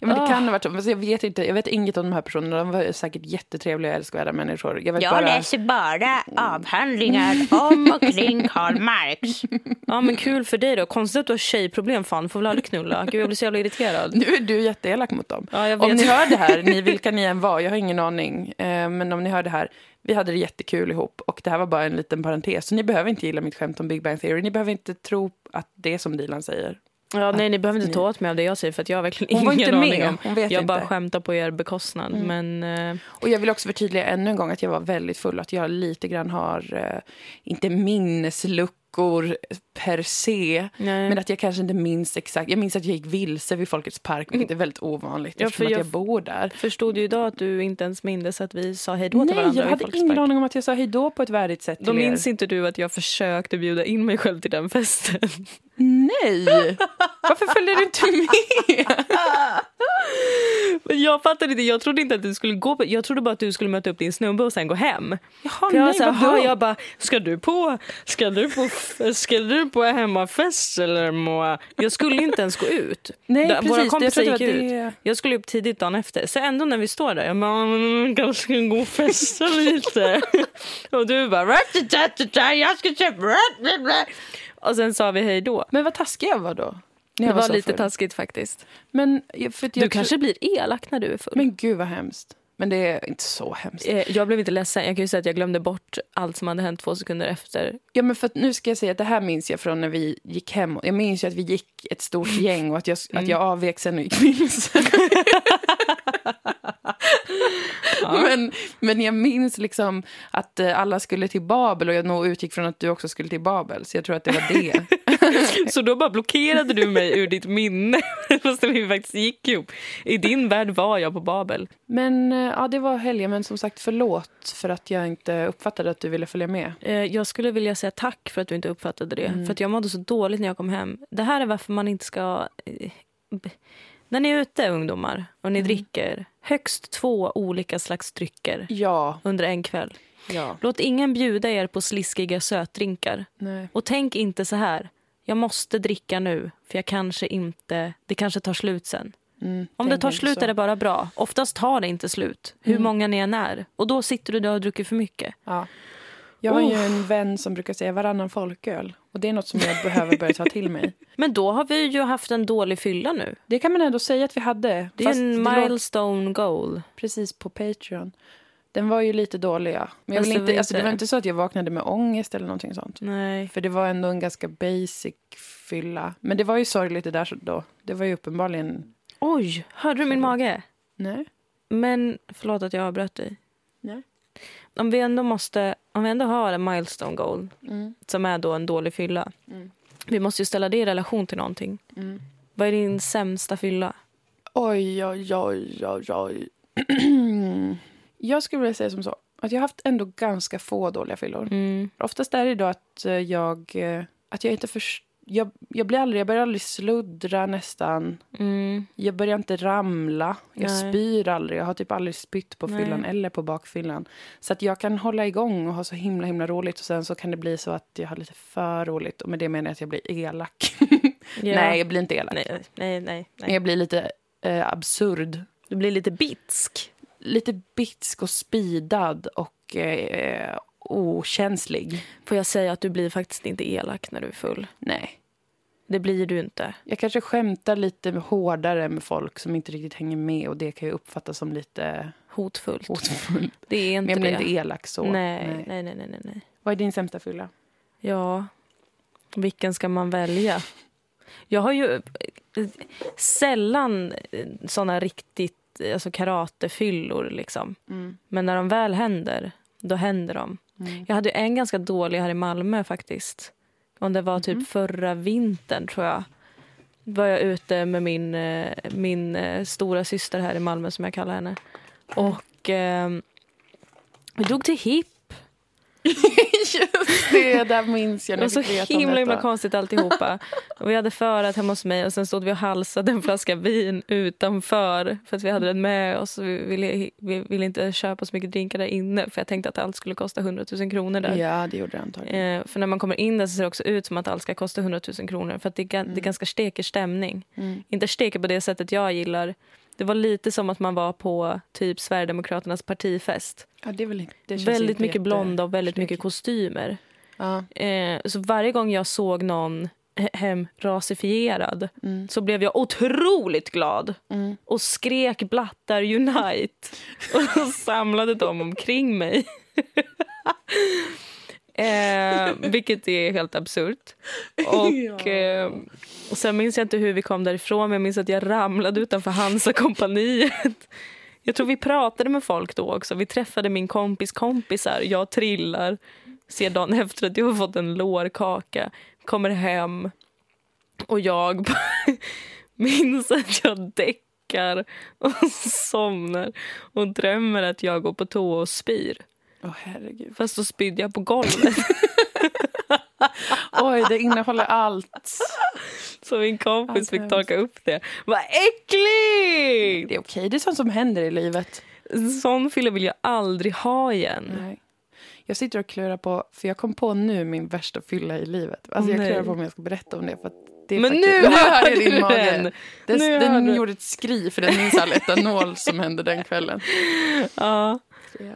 Ja, men det Ah. kan ha varit så. Jag vet, inte, jag vet inget om de här personerna. De var säkert jättetrevliga och älskvärda människor. Jag vet bara... bara avhandlingar om och kring Karl Marx. Ja men kul för dig då. Konstigt att du har tjejproblem fan, får väl aldrig knulla. Gud jag blir så jävla irriterad. Nu är du jätteelak mot dem. Ja, Om ni hör det här, ni vilka ni än var, jag har ingen aning. Eh, men om ni hör det här, vi hade det jättekul ihop. Och det här var bara en liten parentes. Så ni behöver inte gilla mitt skämt om Big Bang Theory. Ni behöver inte tro att det är som Dilan säger. Ja, nej, ni behöver inte ta åt mig av det jag säger för att jag har verkligen Hon var ingen inte med. aning om. Hon vet jag inte. bara skämtar på er bekostnad. Men eh, Och jag vill också förtydliga ännu en gång att jag var väldigt full och att jag lite grann har, eh, inte minnesluckor per se, nej. men att jag kanske inte minns exakt. Jag minns att jag gick vilse vid Folkets park, vilket är väldigt ovanligt Ja, eftersom för att jag- jag bor där. förstod ju idag att du inte ens mindes att vi sa hej då till Nej, varandra jag i hade ingen aning om att jag sa hej då på ett värdigt sätt Då minns inte du att jag försökte bjuda in mig själv till den festen. Nej! Varför följde du inte med? Jag fattade inte, jag trodde inte att du skulle gå på, jag trodde bara att du skulle möta upp din snubbe och sen gå hem. Jaha, För jag, nej, så här, jag bara, ska du på, ska du på, ska du på hemmafest eller Moa? Jag skulle inte ens gå ut. Nej, precis. Våra Jag kompisar gick ut. det- Jag skulle upp tidigt dagen efter. Så ändå när vi står där, jag bara, "Mm, kanske ska gå och festa lite. och du bara, "Ratatatatata, jag ska köpa ratatatatata." Och sen sa vi hej då. Men vad taskig jag var då. Det var så lite full. taskigt faktiskt. Men, för Du kanske blir elak när du är full. Men gud vad hemskt. Men det är inte så hemskt. Eh, Jag blev inte ledsen. Jag kan ju säga att jag glömde bort allt som hade hänt två sekunder efter. Ja, men för att nu ska jag säga att det här minns jag från när vi gick hem. Jag minns ju att vi gick ett stort gäng och att jag, Mm. att jag avvek sen och gick vilse. men, men jag minns liksom att eh, alla skulle till Babel och jag nog utgick från att du också skulle till Babel. Så jag tror att det var det. Så då bara blockerade du mig ur ditt minne fast vi faktiskt gick ihop. I din värld var jag på Babel. Men eh, ja, det var helgen. Men som sagt, förlåt för att jag inte uppfattade att du ville följa med. Eh, Jag skulle vilja säga tack för att du inte uppfattade det. Mm. För att jag mådde så dåligt när jag kom hem. Det här är varför man inte ska... eh, När ni är ute ungdomar och ni dricker högst två olika slags drycker Ja, under en kväll. ja. Låt ingen bjuda er på sliskiga sötdrinkar. Nej. Och tänk inte så här. Jag måste dricka nu för jag kanske inte... Det kanske tar slut sen. Mm, Om det tar slut så. är det bara bra. Oftast tar det inte slut. Hur Mm. många ni än är. Och då sitter du där och druckit för mycket. Ja. Jag har ju Oh. en vän som brukar säga varannan folköl. Och det är något som jag behöver börja ta till mig. Men då har vi ju haft en dålig fylla nu. Det kan man ändå säga att vi hade. Det är en milestone goal. precis på Patreon. Den var ju lite dålig, ja. Men jag vill det inte, alltså, det var inte så att jag vaknade med ångest eller någonting sånt. Nej. För det var ändå en ganska basic fylla. Men det var ju sorgligt det där då. Det var ju uppenbarligen... Oj, hörde du min mage? Nej. Men förlåt att jag avbröt dig. Nej. Om vi ändå måste, om vi ändå har en milestone goal Mm. som är då en dålig fylla. Mm. Vi måste ju ställa det i relation till någonting. Mm. Vad är din sämsta fylla? Oj, oj, oj, oj, oj. jag skulle vilja säga som så. Att jag har haft ändå ganska få dåliga fyllor. Mm. Oftast är det då att eh, jag, eh, att jag inte först... Jag, jag, blir aldrig, jag börjar aldrig sluddra nästan. Mm. Jag börjar inte ramla. Jag Nej. spyr aldrig. Jag har typ aldrig spytt på Nej. fyllan eller på bakfyllan. Så att jag kan hålla igång och ha så himla himla roligt. Och sen så kan det bli så att jag har lite för roligt. Och med det menar jag att jag blir elak. Ja. Nej, jag blir inte elak. nej, nej, nej, nej. jag blir lite eh, absurd. Du blir lite bitsk. Lite bitsk och spidad och eh, okänslig. Får jag säga att du blir faktiskt inte elak när du är full. Nej. Det blir du inte. Jag kanske skämtar lite hårdare med folk som inte riktigt hänger med och det kan ju uppfattas som lite Hotfullt. hotfullt. Det är Men inte jag blir det. inte elak så. nej, nej, nej, nej, nej, nej. Vad är din sämsta fylla? Ja, vilken ska man välja? Jag har ju eh, sällan såna riktigt alltså karatefyllor. Liksom. Mm. Men när de väl händer, då händer de. Mm. Jag hade en ganska dålig här i Malmö faktiskt. Om det var typ Mhm. förra vintern tror jag. Var jag ute med min, eh, min eh, stora syster här i Malmö som jag kallar henne. Och eh, vi drog till hipp. Just det, där minns jag Det var så himla, himla konstigt alltihopa. Och vi hade förat hemma hos mig och sen stod vi och halsade en flaska vin utanför för att vi hade den med oss. Vi ville, vi ville inte köpa så mycket drinkar där inne för jag tänkte att allt skulle kosta 100 000 kronor där. Ja, det gjorde det antagligen. Eh, för när man kommer in där så ser det också ut som att allt ska kosta 100 000 kronor. För att det, är, ga- det är ganska steker stämning. Mm. Inte steker på det sättet jag gillar. Det var lite som att man var på typ Sverigedemokraternas partifest. Ja, det är väl, det Väldigt mycket jätte- blonda och väldigt mycket kostymer. Ja. Eh, så varje gång jag såg någon he- hemrasifierad Mm. så blev jag otroligt glad Mm. och skrek blattar unite och samlade dem omkring mig. Eh, vilket är helt absurt. Och, eh, och sen minns jag inte hur vi kom därifrån men jag minns att jag ramlade utanför Hansa-kompaniet. Jag tror vi pratade med folk då också. Vi träffade min kompis kompisar. Jag trillar. Ser dagen efter att jag har fått en lårkaka. Kommer hem. Och jag minns att jag däckar och somnar och drömmer att jag går på toa och spyr. Åh herregud. Fast då spydde jag på golvet. Oj, det innehåller allt. Så min kompis fick torka upp det. Vad äckligt! Det är okej, det är sånt som händer i livet. Sån fylla vill jag aldrig ha igen. Nej. Jag sitter och klurar på, för jag kom på nu min värsta fylla i livet. Alltså jag klurar på om jag ska berätta om det. För det Men faktiskt, nu Nu hör hörde du din mage. den. Den, Nu gjorde ett skri för den minns all etanol som hände den kvällen. Ja. Det-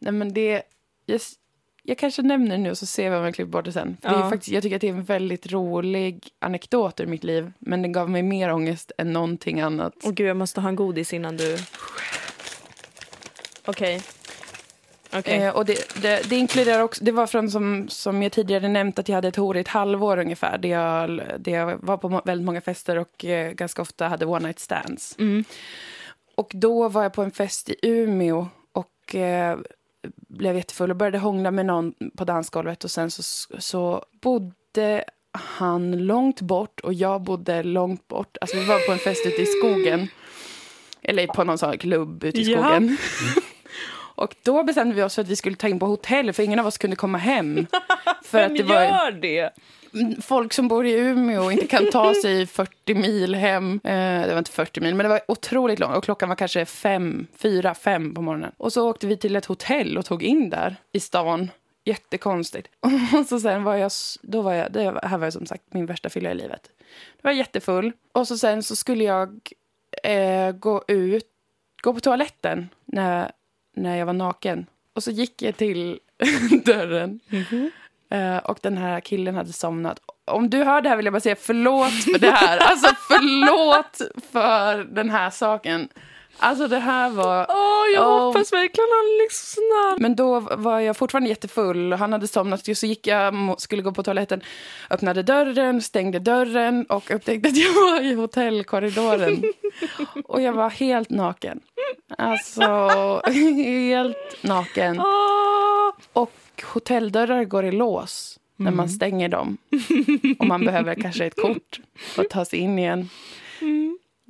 Nej men det, jag, jag kanske nämner det nu så ser vi om jag klipper bort det sen. För det Ja. är faktiskt, jag tycker att det är en väldigt rolig anekdot ur mitt liv. Men den gav mig mer ångest än någonting annat. Åh gud, jag måste ha en godis innan du... Okej. Okej. Eh, och det, det, det inkluderar också, det var från som, som jag tidigare nämnt att jag hade ett horigt halvår ungefär. Där jag, där jag var på väldigt många fester och eh, ganska ofta hade one night stands. Mm. Och då var jag på en fest i Umeå och eh, blev jättefull och började hångla med någon på dansgolvet. Och sen så, så bodde han långt bort och jag bodde långt bort. Alltså vi var på en fest ute i skogen. Eller på någon sån här klubb ute i Ja. skogen. Och då bestämde vi oss för att vi skulle ta in på hotell för ingen av oss kunde komma hem. För Vem att det var gör det? Folk som bor i Umeå och inte kan ta sig 40 mil hem. Eh, det var inte 40 mil, men det var otroligt långt. Och klockan var kanske fem, fyra, fem på morgonen. Och så åkte vi till ett hotell och tog in där i stan. Jättekonstigt. Och så sen var jag, då var jag, det här var som sagt min värsta fylla i livet. Jag var jättefull. Och så sen så skulle jag eh, gå ut, gå på toaletten när, när jag var naken. Och så gick jag till dörren. Eh, och den här killen hade somnat. Om du hör det här vill jag bara säga förlåt för det här. Alltså förlåt för den här saken. Alltså det här var... Åh, jag Åh. hoppas verkligen han lyssnar. Men då var jag fortfarande jättefull. Han hade somnat. Så gick jag, skulle gå på toaletten, öppnade dörren, stängde dörren och upptäckte att jag var i hotellkorridoren. Och jag var helt naken. Alltså, helt naken. Åh. Och hotelldörrar går i lås när man stänger dem. Och man behöver kanske ett kort för att ta sig in igen.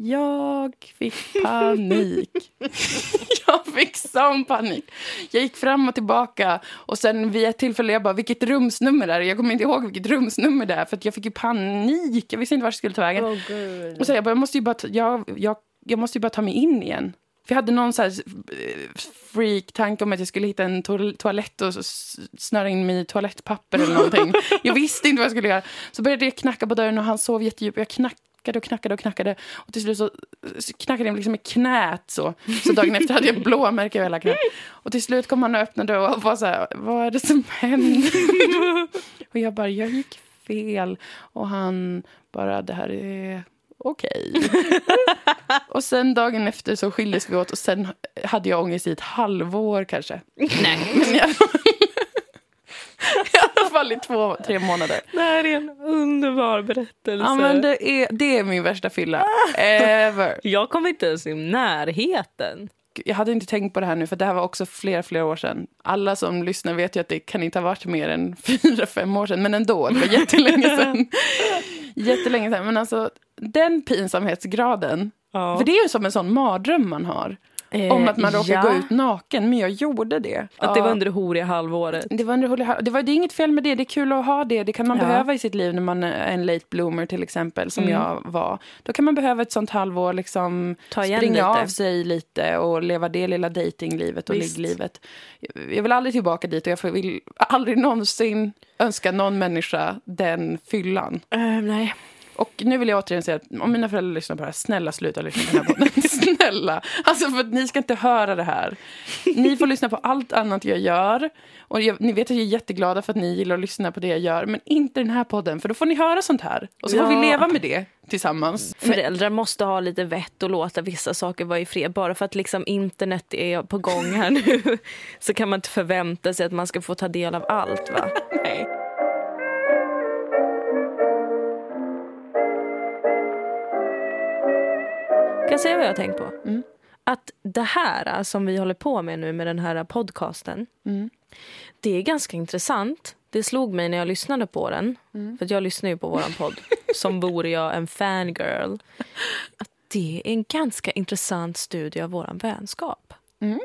Jag fick panik. jag fick sån panik. Jag gick fram och tillbaka och sen vid ett tillfälle jag bara, vilket rumsnummer är det? Jag kommer inte ihåg vilket rumsnummer det är för jag fick ju panik. Jag visste inte vart jag skulle ta vägen. Gud. Och så jag bara, jag måste ju bara, ta, jag, jag, jag måste ju bara ta mig in igen. För jag hade någon så här eh, freak-tanke om att jag skulle hitta en to toalett och snöra in mig i toalettpapper eller någonting. jag visste inte vad jag skulle göra. Så började jag knacka på dörren och han sov jättedjupt. Jag knackade och knackade och knackade. Och till slut så, så knackade jag liksom i knät så. Så dagen efter hade jag blåmärken över hela knät. Och till slut kom han och öppnade och var så här, vad är det som händer? och jag bara, jag gick fel. Och han bara, det här är okej. och sen dagen efter så skildes vi åt och sen hade jag ångest i ett halvår kanske. Nej. Men fall, i alla fall i två, tre månader. Det här är en underbar berättelse. Ja, men det, är, det är min värsta fylla ever. Jag kommer inte ens i närheten. Jag hade inte tänkt på det här nu för det här var också flera, flera år sedan. Alla som lyssnar vet ju att det kan inte ha varit mer än fyra, fem år sedan. Men ändå, det var jättelänge sedan. Jättelänge sedan. Men alltså, den pinsamhetsgraden. Ja. För det är ju som en sån mardröm man har. Om att man råkar ja. gå ut naken. Men jag gjorde det. Att det Ja. var under det horiga halvåret. Det var, under, det var det är inget fel med det. Det är kul att ha det. Det kan man Ja. behöva i sitt liv när man är en late bloomer till exempel, som Mm. jag var. Då kan man behöva ett sånt halvår, liksom Ta igen springa lite. av sig lite och leva det lilla datinglivet och Visst. ligglivet. Jag vill aldrig tillbaka dit och jag vill aldrig någonsin önska någon människa den fyllan. Eh, nej. Och nu vill jag återigen säga att om mina föräldrar lyssnar på det här, snälla sluta lyssna på den här podden. snälla! Alltså för att ni ska inte höra det här. Ni får lyssna på allt annat jag gör. Och jag, ni vet att jag är jätteglada för att ni gillar att lyssna på det jag gör. Men inte den här podden, för då får ni höra sånt här. Och så får Ja. vi leva med det tillsammans. Föräldrar måste ha lite vett och låta vissa saker vara i fred. Bara för att liksom internet är på gång här nu så kan man inte förvänta sig att man ska få ta del av allt. Va? nej. Jag säga vad jag har tänkt på? Mm. Att det här äh, som vi håller på med nu med den här podcasten, Mm. det är ganska intressant. Det slog mig när jag lyssnade på den, Mm. för jag lyssnar ju på våran podd, som vore jag en fangirl. Att det är en ganska intressant studie av våran vänskap. Mm.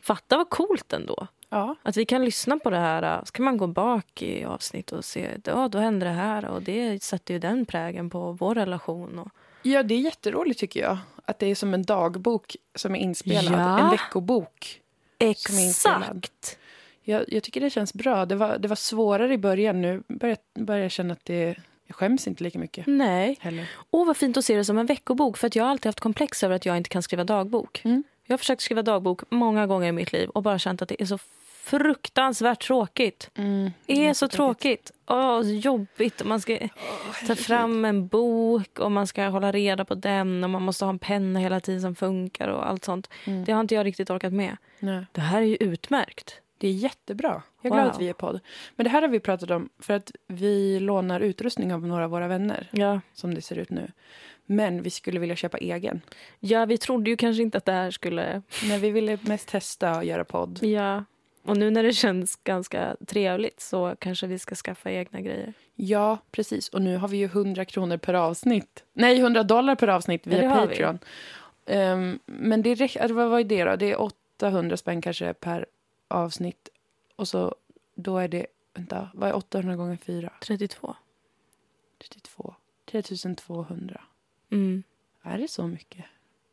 Fatta vad coolt ändå. Ja. Att vi kan lyssna på det här, äh, så kan man gå bak i avsnitt och se, ja då händer det här och det sätter ju den prägen på vår relation. Och, ja, det är jätteroligt tycker jag. Att det är som en dagbok som är inspelad. Ja. En veckobok. är inspelad. Exakt! Jag, jag tycker det känns bra. Det var, det var svårare i början. Nu börjar, börjar jag känna att det, jag skäms inte lika mycket Nej. heller. Åh, vad fint att se det som en veckobok. För att Jag har alltid haft komplex över att jag inte kan skriva dagbok. Mm. Jag har försökt skriva dagbok många gånger i mitt liv och bara känt att det är så fruktansvärt tråkigt. Mm. Det är så tråkigt. Åh, så jobbigt. Och man ska ta fram en bok och man ska hålla reda på den och man måste ha en penna hela tiden som funkar och allt sånt. Mm. Det har inte jag riktigt orkat med. Nej. Det här är ju utmärkt. Det är jättebra. Jag är glad Wow. att vi är podd. Men det här har vi pratat om för att vi lånar utrustning av några av våra vänner Ja. som det ser ut nu. Men vi skulle vilja köpa egen. ja, vi trodde ju kanske inte att det här skulle... Men vi ville mest testa att göra podd. Ja. Och nu när det känns ganska trevligt så kanske vi ska skaffa egna grejer. Ja, precis. Och nu har vi ju 100 kronor per avsnitt. Nej, 100 dollar per avsnitt Ja, via vi. Patreon. Ehm, men det räcker, vad var det då? Det är 800 spänn kanske per avsnitt. Och så då är det, vänta, vad är 800 gånger 4? 32. 32. 3200. Mm. Är det så mycket?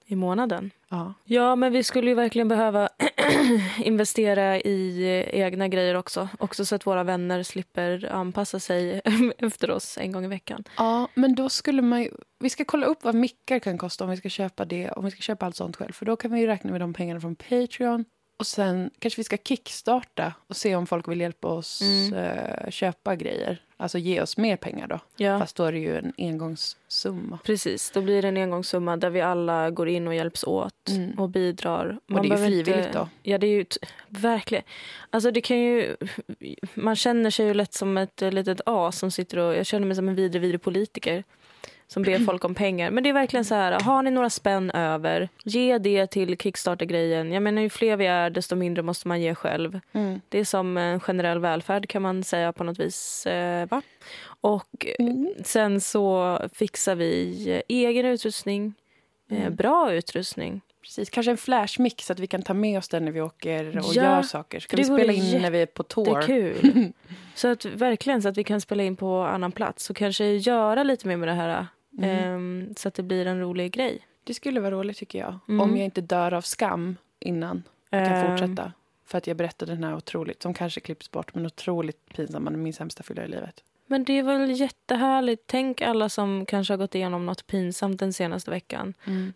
I månaden. Ja. Ja, men vi skulle ju verkligen behöva investera i eh, egna grejer också. Också så att våra vänner slipper anpassa sig efter oss en gång i veckan. Ja, men då skulle man ju... Vi ska kolla upp vad mickar kan kosta om vi ska köpa det. Om vi ska köpa allt sånt själv. För då kan vi ju räkna med de pengarna från Patreon. Och sen kanske vi ska kickstarta och se om folk vill hjälpa oss Mm. eh, köpa grejer. Alltså ge oss mer pengar då. Ja. Fast då är det ju en engångssumma. Precis, då blir det en engångssumma där vi alla går in och hjälps åt Mm. och bidrar. och det är ju frivilligt då. Ja, det är ju verkligen. Alltså det kan ju, man känner sig ju lätt som ett litet as som sitter och, jag känner mig som en vidrig, vidrig politiker som ber folk om pengar. Men det är verkligen så här, har ni några spänn över, ge det till Kickstarter-grejen. Jag menar ju fler vi är, desto mindre måste man ge själv. Mm. Det är som en generell välfärd kan man säga på något vis. Eh, va? Och Mm. sen så fixar vi eh, egen utrustning, eh, Mm. bra utrustning. Precis. Kanske en flashmix så att vi kan ta med oss den när vi åker och Ja, gör saker. Så kan det vi spela in när vi är på Det tour. kul. så att verkligen så att vi kan spela in på annan plats och kanske göra lite mer med det här. Mm. ehm, så att det blir en rolig grej. Det skulle vara roligt tycker jag. Mm. Om jag inte dör av skam innan. Jag kan Ehm, fortsätta. För att jag berättade den här otroligt, som kanske klipps bort, men otroligt pinsamma, min sämsta fylla i livet. Men det är väl jättehärligt. Tänk alla som kanske har gått igenom något pinsamt den senaste veckan.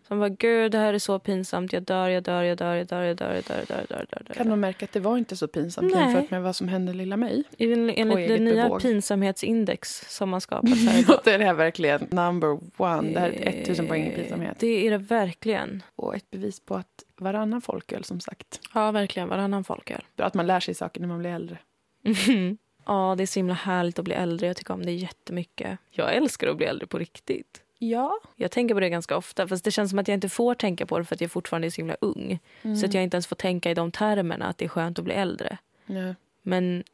Som bara, gud det här är så pinsamt, jag dör, jag dör, jag dör, jag dör, jag dör, jag dör, jag dör, jag dör, jag dör, jag Kan dör. de märka att det var inte så pinsamt Nej. jämfört med vad som hände lilla mig? På enligt det nya bevåg. pinsamhetsindex som har skapats här idag. det är det här verkligen number one. Det här är 1000 poäng i pinsamhet. Det är det verkligen. Och ett bevis på att varannan folköl, som sagt. Ja, verkligen. Varannan folköl. Att man lär sig saker när man blir äldre. Ja, det är så himla härligt att bli äldre. Jag tycker om det jättemycket. Jag älskar att bli äldre på riktigt. Ja. Jag tänker på det ganska ofta, fast det känns som att jag inte får tänka på det för att jag fortfarande är så himla ung. Mm. Så att jag inte ens får tänka i de termerna, att det är skönt att bli äldre. ja. Men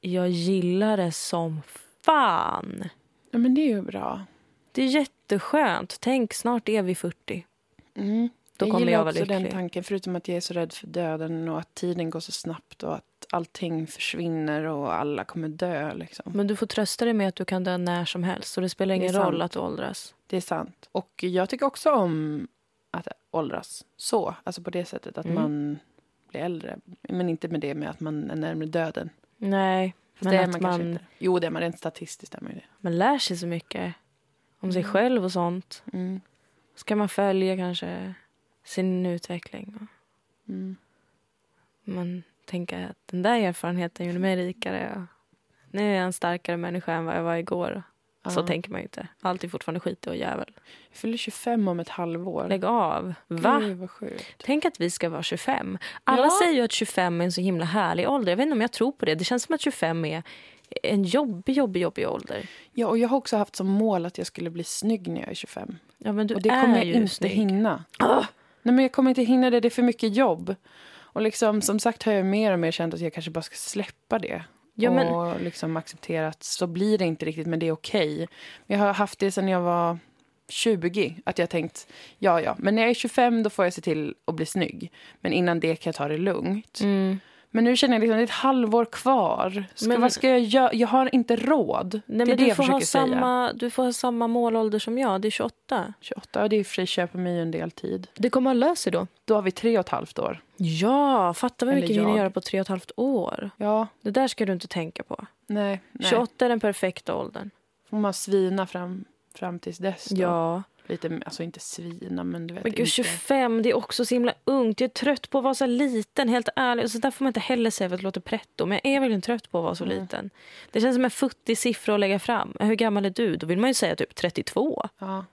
jag gillar det som fan. ja, men det är ju bra. Det är jätteskönt. Tänk, snart är vi 40. Mm. Då jag kommer gillar jag vara också den lycklig. tanken, förutom att jag är så rädd för döden och att tiden går så snabbt och att allting försvinner och alla kommer dö. Liksom. Men du får trösta dig med att du kan dö när som helst. Så det spelar Det ingen sant. roll att du åldras. Det är sant. Och jag tycker också om att åldras så, alltså på det sättet att Mm. man blir äldre. Men inte med det med att man är närmare döden. Nej, men det är man, man, inte. Jo, det är man rent statistiskt. Är man det. man lär sig så mycket. om sig själv och sånt. Mm. Ska man följa kanske sin utveckling. Mm. Man tänker att den där erfarenheten gjorde mig rikare. Nu är jag en starkare människa än vad jag var igår. Så Ja. tänker man ju inte. Allt är fortfarande skit och jävel. Jag fyller 25 om ett halvår. Lägg av. Va? Gud. Tänk att vi ska vara 25. Alla Ja. säger ju att 25 är en så himla härlig ålder. Jag vet inte om jag tror på det. Det känns som att 25 är en jobbig, jobbig, jobbig ålder. Ja, och jag har också haft som mål att jag skulle bli snygg när jag är 25. Ja, men du och det är kommer jag ju inte snygg. hinna. Ah! Nej, men jag kommer inte hinna det. Det är för mycket jobb. Och liksom, som sagt har jag mer och mer känt att jag kanske bara ska släppa det. Ja, men- Och liksom acceptera att så blir det inte riktigt, men det är okej. Men jag har haft det sedan jag var 20. Att jag tänkt, ja ja, men när jag är 25 då får jag se till att bli snygg. Men innan det kan jag ta det lugnt. Mm. Men nu känner jag liksom, det är ett halvår kvar. Ska, Men- vad ska jag göra? Jag har inte råd. Nej, men du jag får, ha säga. samma, du får ha samma målålder som jag. Det är 28. 28, och det är i och för sig köper mig en del tid. Det kommer att lösa sig då. Då har vi tre och ett halvt år. Ja, fatta vad Eller mycket vi hinner jag. göra på tre och ett halvt år. Ja, Det där ska du inte tänka på. nej. nej. 28 är den perfekta åldern. Får man svina fram, fram tills dess då? Ja. Lite, alltså inte svina, men du vet Men gud, inte. 25, det är också så himla ungt. Jag är trött på att vara så liten, helt ärligt. Så där får man inte heller säga för att det låter pretto. Men jag är verkligen trött på att vara så Mm. liten. Det känns som en futtig siffra att lägga fram. Hur gammal är du? Då vill man ju säga typ 32. Ja.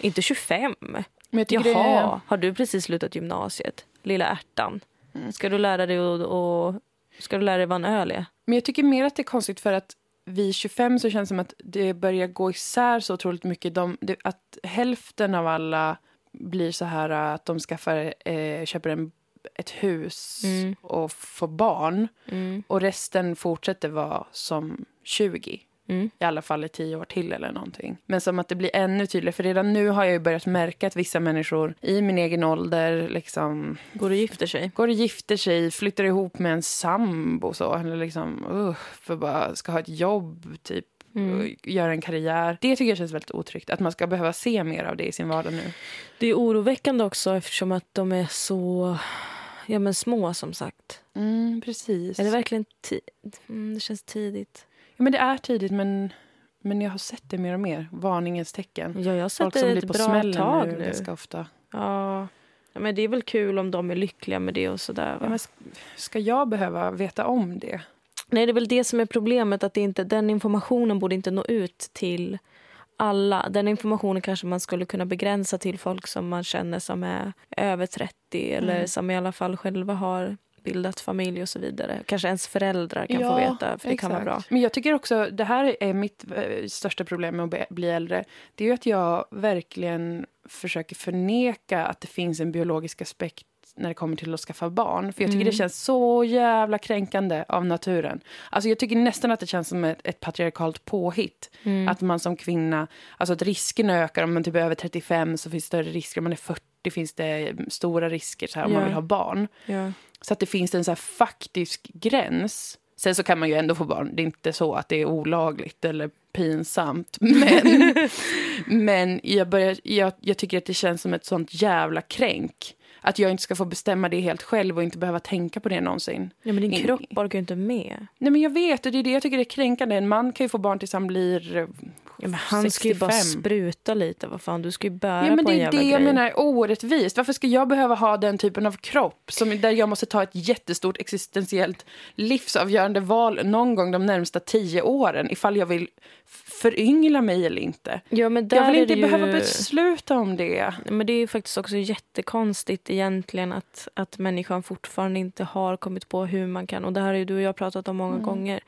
Inte 25. Men jag Jaha, är... har du precis slutat gymnasiet? Lilla ärtan. Mm. Ska du lära dig att och, ska du lära dig vad en öl är? Men jag tycker mer att det är konstigt för att vid 25 så känns det som att det börjar gå isär så otroligt mycket. De, det, att hälften av alla blir så här att de skaffar, eh, köper en, ett hus Mm. och får barn. Mm. Och resten fortsätter vara som 20. Mm. I alla fall i tio år till eller någonting. Men som att det blir ännu tydligare. För redan nu har jag ju börjat märka att vissa människor i min egen ålder liksom Går och gifter sig? går och gifter sig, flyttar ihop med en sambo så. Eller liksom, uh, för bara ska ha ett jobb, typ. Mm. Göra en karriär. Det tycker jag känns väldigt otryggt. Att man ska behöva se mer av det i sin vardag nu. Det är oroväckande också eftersom att de är så ja, men små som sagt. Mm, precis. Är det verkligen tid? Mm, det känns tidigt. Ja, men det är tidigt, men, men jag har sett det mer och mer. Varningens tecken. Ja, jag har sett Folk det som ett blir på bra smällen tag nu nu. ganska ofta. Ja. ja, men det är väl kul om de är lyckliga med det och sådär. Ja, men sk- ska jag behöva veta om det? Nej, det är väl det som är problemet. att inte, Den informationen borde inte nå ut till alla. Den informationen kanske man skulle kunna begränsa till folk som man känner som är över 30 eller Mm. som i alla fall själva har bildat familj och så vidare. Kanske ens föräldrar kan få veta, för det kan vara bra. Men jag tycker också, det här är mitt eh, största problem med att bli äldre. Det är ju att jag verkligen försöker förneka att det finns en biologisk aspekt när det kommer till att skaffa barn. För jag tycker Mm. det känns så jävla kränkande av naturen. Alltså jag tycker nästan att det känns som ett, ett patriarkalt påhitt. Mm. Att man som kvinna, alltså att riskerna ökar. Om man typ är över 35 så finns det större risker. Om man är 40 finns det stora risker så här, om Ja. man vill ha barn. Ja. Så att det finns en så här faktisk gräns. Sen så kan man ju ändå få barn. Det är inte så att det är olagligt eller pinsamt. Men, men jag, börjar, jag, jag tycker att det känns som ett sånt jävla kränk. Att jag inte ska få bestämma det helt själv och inte behöva tänka på det någonsin. ja, men din In- kropp orkar ju inte med. Nej men jag vet och det är det jag tycker är kränkande. En man kan ju få barn tills han blir eh, Ja, men han ska ju bara 65. spruta lite. Vad fan, du ska ju bära Ja, men på det en är jävla det jag grej. menar är orättvist. Varför ska jag behöva ha den typen av kropp som, där jag måste ta ett jättestort existentiellt livsavgörande val någon gång de närmsta tio åren ifall jag vill föryngla mig eller inte. Ja, men där Jag vill är inte det ju... behöva besluta om det. Men det är ju faktiskt också jättekonstigt egentligen att, att människan fortfarande inte har kommit på hur man kan, och det här har ju du och jag pratat om många Mm. gånger,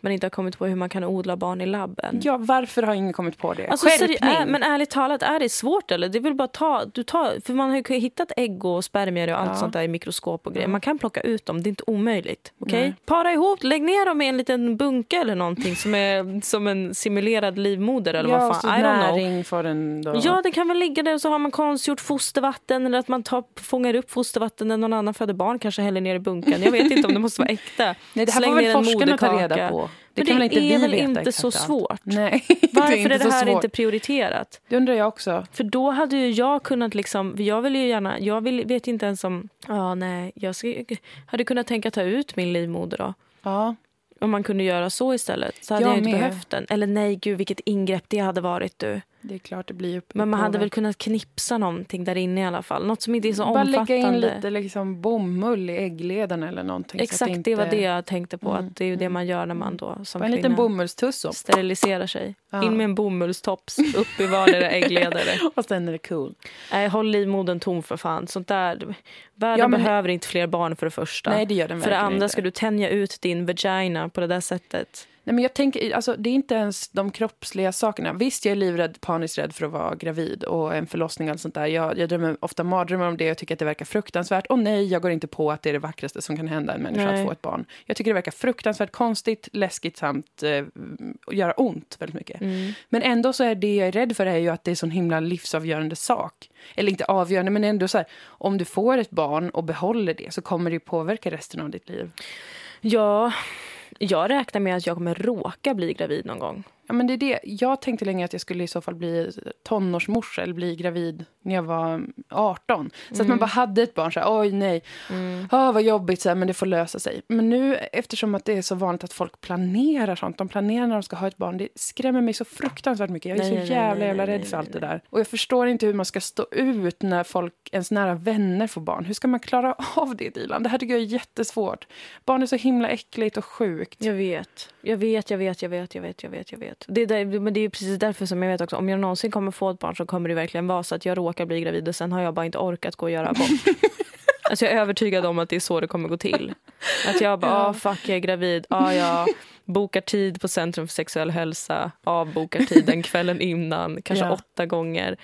man inte har kommit på hur man kan odla barn i labben. Ja, varför har ingen kommit på det? Alltså, Skärpning! är, men ärligt talat, är det svårt eller? Det väl bara ta, du tar, för man har ju hittat ägg och spermier och allt Ja. sånt där i mikroskop och grejer. Man kan plocka ut dem, det är inte omöjligt. Nej. Para ihop, lägg ner dem i en liten bunke eller någonting som är som en simulerad livmoder eller ja, vad fan. så I näring får den då. Ja, det kan väl ligga där och så har man konstgjort fostervatten eller att man tar, fångar upp fostervatten när någon annan föder barn, kanske häller ner i bunken. Jag vet inte om det måste vara äkta. Nej, det här Släng får väl forskarna ta reda på. Det det väl inte är väl inte så allt. svårt? Nej, Varför inte är det så här inte prioriterat? Det undrar jag också. För då hade ju jag kunnat liksom, jag vill ju gärna, jag vill, vet inte ens om, ja nej, jag hade kunnat tänka ta ut min livmoder då. Ja. Om man kunde göra så istället så hade Jag jag, inte med. behövt den. Eller nej, gud vilket ingrepp det hade varit du. Det är klart det blir upp, Men man hade väl kunnat knipsa någonting där inne i alla fall. Något som inte är så Bara omfattande. lägga in lite liksom bomull i äggledarna eller någonting. Exakt, inte... det var det jag tänkte på. Mm, Att det är ju det man gör när man då som Bara en liten bomullstuss och, steriliserar sig. Ja. In med en bomullstops, upp i vardera äggledare. och sen är det cool. Nej, håll livmodern tom för fan. Sånt där. Världen Ja, men- behöver inte fler barn för det första. Nej, det gör den för det andra inte. ska du tänja ut din vagina på det där sättet. Nej, men jag tänker, alltså, det är inte ens de kroppsliga sakerna. Visst, jag är livrädd, paniskt rädd för att vara gravid och en förlossning och allt sånt där. Jag, jag drömmer ofta mardrömmar om det. Jag tycker att det verkar fruktansvärt. Och nej, jag går inte på att det är det vackraste som kan hända en människa Nej. att få ett barn. Jag tycker det verkar fruktansvärt konstigt, läskigt samt eh, göra ont väldigt mycket. Mm. Men ändå så är det jag är rädd för är ju att det är sån himla livsavgörande sak. Eller inte avgörande, men ändå så här, om du får ett barn och behåller det så kommer det påverka resten av ditt liv. Ja, jag räknar med att jag kommer råka bli gravid någon gång. Ja, men det är det. Jag tänkte länge att jag skulle i så fall bli tonårsmorsa eller bli gravid när jag var 18. Så att man bara hade ett barn så här, oj nej, Mm. ah, vad jobbigt, så här, men det får lösa sig. Men nu eftersom att det är så vanligt att folk planerar sånt, de planerar när de ska ha ett barn, det skrämmer mig så fruktansvärt mycket. Jag är Nej, så nej, jävla nej, jävla rädd för allt det där. Och jag förstår inte hur man ska stå ut när folk, ens nära vänner får barn. Hur ska man klara av det, Dilan? Det här tycker jag är jättesvårt. Barn är så himla äckligt och sjukt. Jag vet. Jag vet, jag vet, jag vet, jag vet, jag vet, jag vet. Det är, där, men det är precis därför som jag vet också, om jag någonsin kommer få ett barn så kommer det verkligen vara så att jag råkar bli gravid och sen har jag bara inte orkat gå och göra abort. alltså jag är övertygad om att det är så det kommer gå till. Att jag bara, Ja. ah, fuck jag är gravid, ah, jag bokar tid på Centrum för sexuell hälsa, avbokar tiden kvällen innan, kanske Ja. åtta gånger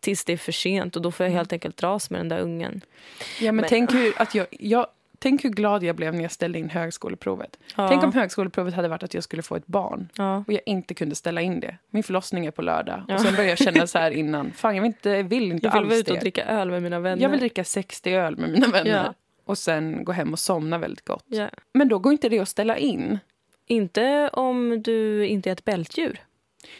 tills det är för sent och då får jag helt enkelt dras med den där ungen. Ja, men, Men- tänk, hur, att jag, jag, tänk hur glad jag blev när jag ställde in högskoleprovet. Ja. Tänk om högskoleprovet hade varit att jag skulle få ett barn ja. och jag inte kunde ställa in det. Min förlossning är på lördag. Ja. Och sen började jag känna så här innan, fan jag vill inte, vill inte Jag vill vara alls ute och dricka öl med mina vänner. Jag vill dricka 60 öl med mina vänner. Och sen gå hem och somna väldigt gott. Men då går inte det att ställa in. Inte om du inte är ett bältdjur.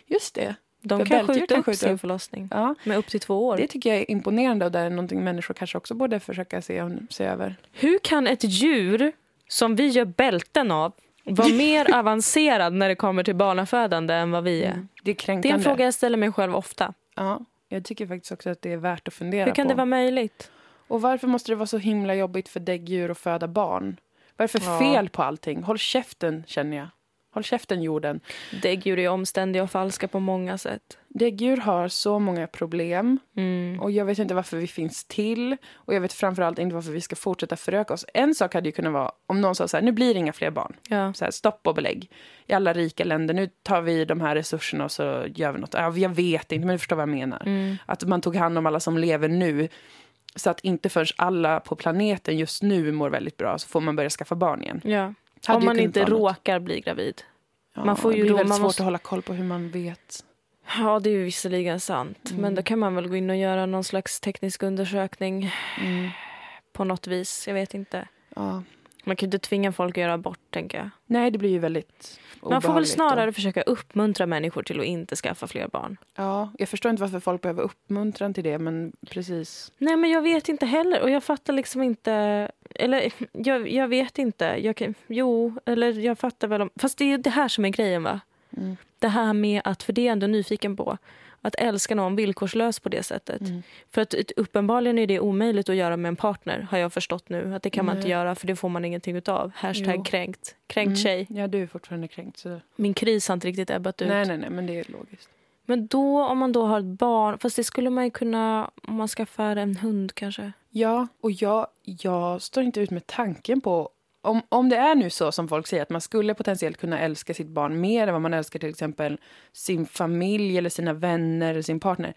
Just det. De För kan skjuta kan upp skjuta sin förlossning Ja, med upp till två år. det tycker jag är imponerande och det är någonting människor kanske också borde försöka se, se över. Hur kan ett djur som vi gör bälten av vara mer avancerad när det kommer till barnafödande än vad vi är? Det är Det är en fråga jag ställer mig själv ofta. Ja, jag tycker faktiskt också att det är värt att fundera Hur kan på. det vara möjligt? Och varför måste det vara så himla jobbigt för däggdjur att föda barn? Vad är det för Ja. fel på allting? Håll käften, känner jag. Håll käften, jorden. Däggdjur är omständiga och falska på många sätt. Däggdjur har så många problem Mm. och jag vet inte varför vi finns till och jag vet framförallt inte varför vi ska fortsätta föröka oss. En sak hade ju kunnat vara om någon sa så här, nu blir det inga fler barn. Ja. Så här, stopp och belägg. I alla rika länder, nu tar vi de här resurserna och så gör vi något. Ja, jag vet inte, men du förstår vad jag menar. Mm. Att man tog hand om alla som lever nu. Så att inte förrän alla på planeten just nu mår väldigt bra så får man börja skaffa barn igen. Ja. Hade Om man inte råkar bli gravid. Ja, man får ju det då- väldigt man svårt måste- att hålla koll på hur man vet. Ja, det är ju visserligen sant. Mm. Men då kan man väl gå in och göra någon slags teknisk undersökning Mm. på något vis. Jag vet inte. Ja. Man kan ju inte tvinga folk att göra abort, tänker jag. Nej, det blir ju väldigt Man får väl snarare då. försöka uppmuntra människor till att inte skaffa fler barn. Ja, jag förstår inte varför folk behöver uppmuntran till det, men precis. Nej, men jag vet inte heller. Och jag fattar liksom inte... Eller jag, jag vet inte. Jag kan, jo, eller jag fattar väl om... Fast det är det här som är grejen, va? Mm. Det här med att, för det är jag ändå nyfiken på, att älska någon villkorslöst på det sättet. Mm. För att uppenbarligen är det omöjligt att göra med en partner, har jag förstått nu. Att det kan man inte göra, för det får man ingenting utav. Hashtag Jo. kränkt. Kränkt Mm. tjej. Ja, du är fortfarande kränkt. Så... Min kris har inte riktigt ebbat ut. Nej, nej, nej, men det är logiskt. Men då, om man då har ett barn, fast det skulle man ju kunna om man skaffar en hund kanske. Ja, och jag, jag står inte ut med tanken på... Om, om det är nu så som folk säger att man skulle potentiellt kunna älska sitt barn mer än vad man älskar till exempel sin familj eller sina vänner eller sin partner.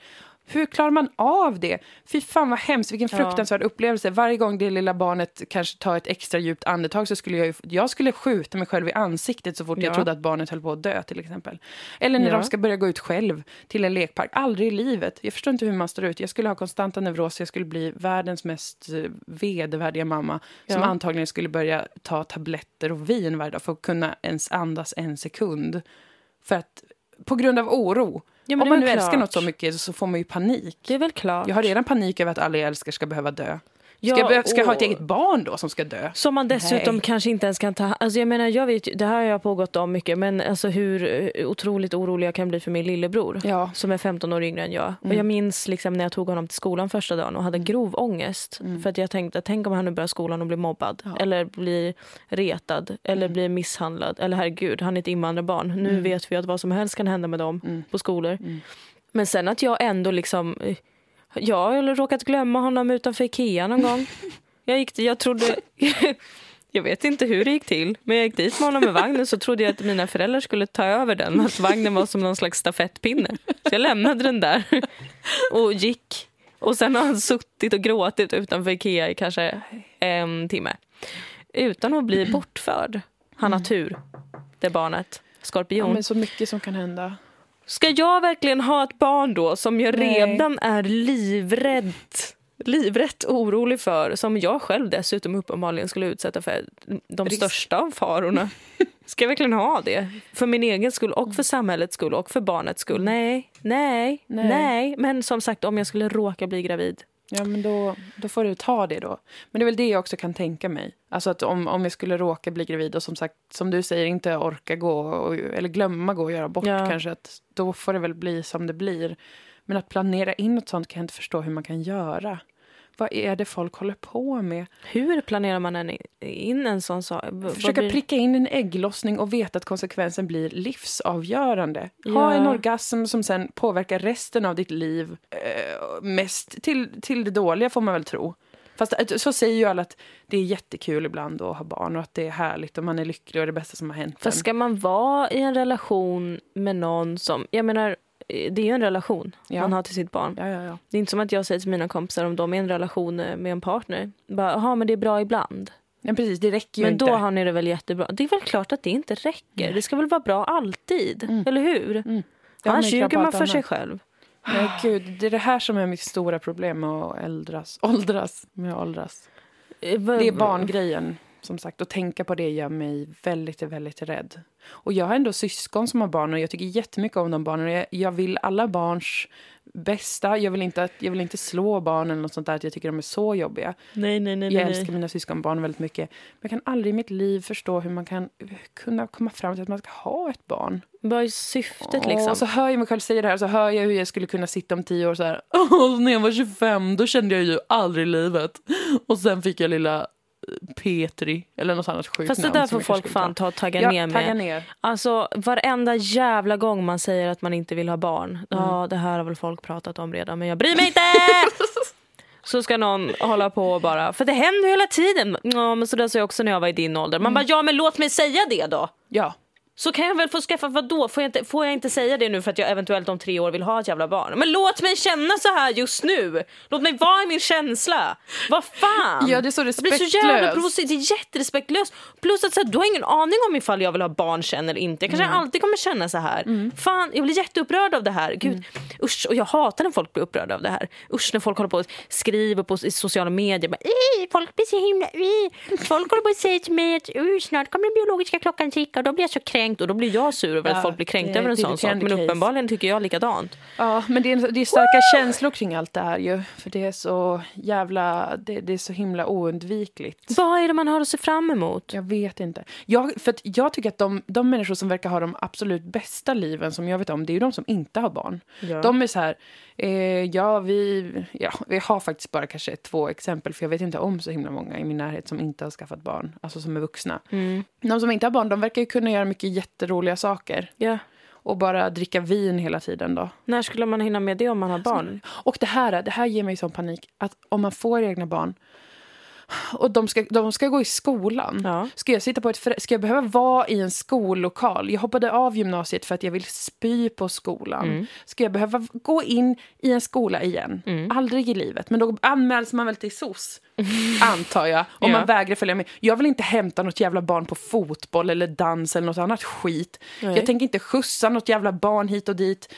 Hur klarar man av det? Fy fan vad hemskt, vilken Ja. fruktansvärd upplevelse. Varje gång det lilla barnet kanske tar ett extra djupt andetag så skulle jag ju, jag skulle skjuta mig själv i ansiktet så fort Ja. jag trodde att barnet höll på att dö till exempel. Eller när Ja. de ska börja gå ut själv till en lekpark. Aldrig i livet. Jag förstår inte hur man står ut. Jag skulle ha konstanta neuroser, jag skulle bli världens mest eh, vedervärdiga mamma som Ja. antagligen skulle börja ta tabletter och vin varje dag för att kunna ens andas en sekund. För att, på grund av oro. Ja, Om man nu väl älskar klart. något så mycket så får man ju panik. Det är väl klart. Jag har redan panik över att alla jag älskar ska behöva dö. Ja, ska, jag, behöva- ska jag ha ett eget barn då som ska dö? Som man dessutom Nej. kanske inte ens kan ta... Alltså jag menar, jag vet, det här har jag pågått om mycket, men alltså hur eh, otroligt orolig jag kan bli för min lillebror. Ja. Mm. Som är 15 år yngre än jag. Och jag minns liksom när jag tog honom till skolan första dagen och hade grov ångest. För att jag tänkte, tänk om han nu börjar skolan och blir mobbad. Ja. Eller blir retad. Eller blir misshandlad. Eller herregud, han är ett invandrarbarn. Nu vet vi att vad som helst kan hända med dem på skolor. Men sen att jag ändå liksom... Jag har råkat glömma honom utanför Ikea någon gång. Jag, gick, jag trodde... Jag vet inte hur det gick till, men jag gick dit med honom med vagnen så trodde jag att mina föräldrar skulle ta över den. Att vagnen var som någon slags stafettpinne. Så jag lämnade den där och gick. Och sen har han suttit och gråtit utanför Ikea i kanske en timme. Utan att bli bortförd. Han har tur, det barnet. Ja, Skorpion. men så mycket som kan hända. Ska jag verkligen ha ett barn då som jag Nej. redan är livrädd livrätt orolig för, som jag själv dessutom uppenbarligen skulle utsätta för de Risk. största av farorna. Ska jag verkligen ha det? För min egen skull och för samhällets skull och för barnets skull? Nej, nej, nej. Nej. Men som sagt, om jag skulle råka bli gravid. Ja, men då, då får du ta det då. Men det är väl det jag också kan tänka mig. Alltså att om, om jag skulle råka bli gravid och som sagt, som du säger, inte orka gå och, eller glömma gå och göra bort Ja. kanske, att då får det väl bli som det blir. Men att planera in något sånt kan jag inte förstå hur man kan göra. Vad är det folk håller på med? Hur planerar man en in en sån sak? Vad Försöka blir- pricka in en ägglossning och veta att konsekvensen blir livsavgörande. Ja. Ha en orgasm som sen påverkar resten av ditt liv. Eh, mest till, till det dåliga får man väl tro. Fast eh, så säger ju alla att det är jättekul ibland att ha barn och att det är härligt och man är lycklig och det bästa som har hänt Fast ska man vara i en relation med någon som... Jag menar, det är ju en relation Ja. man har till sitt barn. Ja, ja, ja. Det är inte som att jag säger till mina kompisar om de är i en relation eh, med en partner. Bara, Jaha, men det är bra ibland. Men precis, det räcker Men inte. då har ni det väl jättebra. Det är väl klart att det inte räcker. Det ska väl vara bra alltid, eller hur? Mm. Annars ljuger man för annat. sig själv. Nej, gud, det är det här som är mitt stora problem med att äldras. Åldras. Med åldras. Eh, Det är barngrejen. Som sagt, att tänka på det gör mig väldigt, väldigt rädd. Och jag har ändå syskon som har barn och jag tycker jättemycket om de barnen. Jag, jag vill alla barns bästa. Jag vill, inte, att- jag vill inte slå barn eller något sånt där. Att jag tycker de är så jobbiga. Nej, nej, nej. Jag nej. älskar mina syskonbarn väldigt mycket. Men jag kan aldrig i mitt liv förstå hur man kan kunna komma fram till att man ska ha ett barn. Vad är syftet Åh, liksom? Och så hör jag mig själv säga det här så hör jag hur jag skulle kunna sitta om tio år så här. Åh, när jag var 25 då kände jag ju aldrig livet. Och sen fick jag lilla Petri eller något annat sjukt Fast det där får folk fan ta och tagga ta. ner Ja, med. tagga ner. Alltså varenda jävla gång man säger att man inte vill ha barn. Mm. Ja, det här har väl folk pratat om redan, men jag bryr mig inte! Så ska någon hålla på och bara, för det händer hela tiden. Ja, men så där sa jag också när jag var i din ålder. Mm. Man bara, ja men låt mig säga det då. Ja, Så kan jag väl få skaffa, vad då? Får jag, inte, får jag inte säga det nu för att jag eventuellt om tre år vill ha ett jävla barn? Men låt mig känna så här just nu! Låt mig vara i min känsla! Vad fan! Ja, det är så Jag blir så jävla respektlöst. provocerad, det är jätterespektlöst. Plus att så här, du har ingen aning om ifall jag vill ha barn sen eller inte. Jag kanske alltid kommer känna så här. Mm. Fan, jag blir jätteupprörd av det här. Gud, usch, och jag hatar när folk blir upprörda av det här. Usch när folk håller på och skriver på i sociala medier. Bara, "Ih, folk blir så himla... ih." Folk håller på och säger till mig att "Uh, snart kommer den biologiska klockan ticka och då blir jag så kränkt och då blir jag sur över Ja, att folk blir kränkta det över en sån sak. Men case. uppenbarligen tycker jag likadant. ja men det är, det är starka känslor kring allt det här ju. För det är så jävla, det, det är så himla oundvikligt. Vad är det man har att se fram emot? Jag vet inte. Jag, för jag tycker att de, de människor som verkar ha de absolut bästa liven som jag vet om, det är ju de som inte har barn. Ja. De är så här, eh, ja vi, ja vi har faktiskt bara kanske två exempel för jag vet inte om så himla många i min närhet som inte har skaffat barn, alltså som är vuxna. Mm. De som inte har barn, de verkar ju kunna göra mycket jätteroliga saker. Ja. Och bara dricka vin hela tiden då. När skulle man hinna med det om man har barn? Och det här, det här ger mig sån panik att om man får egna barn och de ska, de ska gå i skolan. Ja. Ska jag sitta på ett Ska jag behöva vara i en skollokal? Jag hoppade av gymnasiet för att jag vill spy på skolan. Mm. Ska jag behöva gå in i en skola igen? Aldrig i livet. Men då anmäls man väl till SOS, antar jag. Om Ja. man vägrar följa med. Jag vill inte hämta något jävla barn på fotboll eller dans eller något annat skit. Nej. Jag tänker inte skjutsa något jävla barn hit och dit.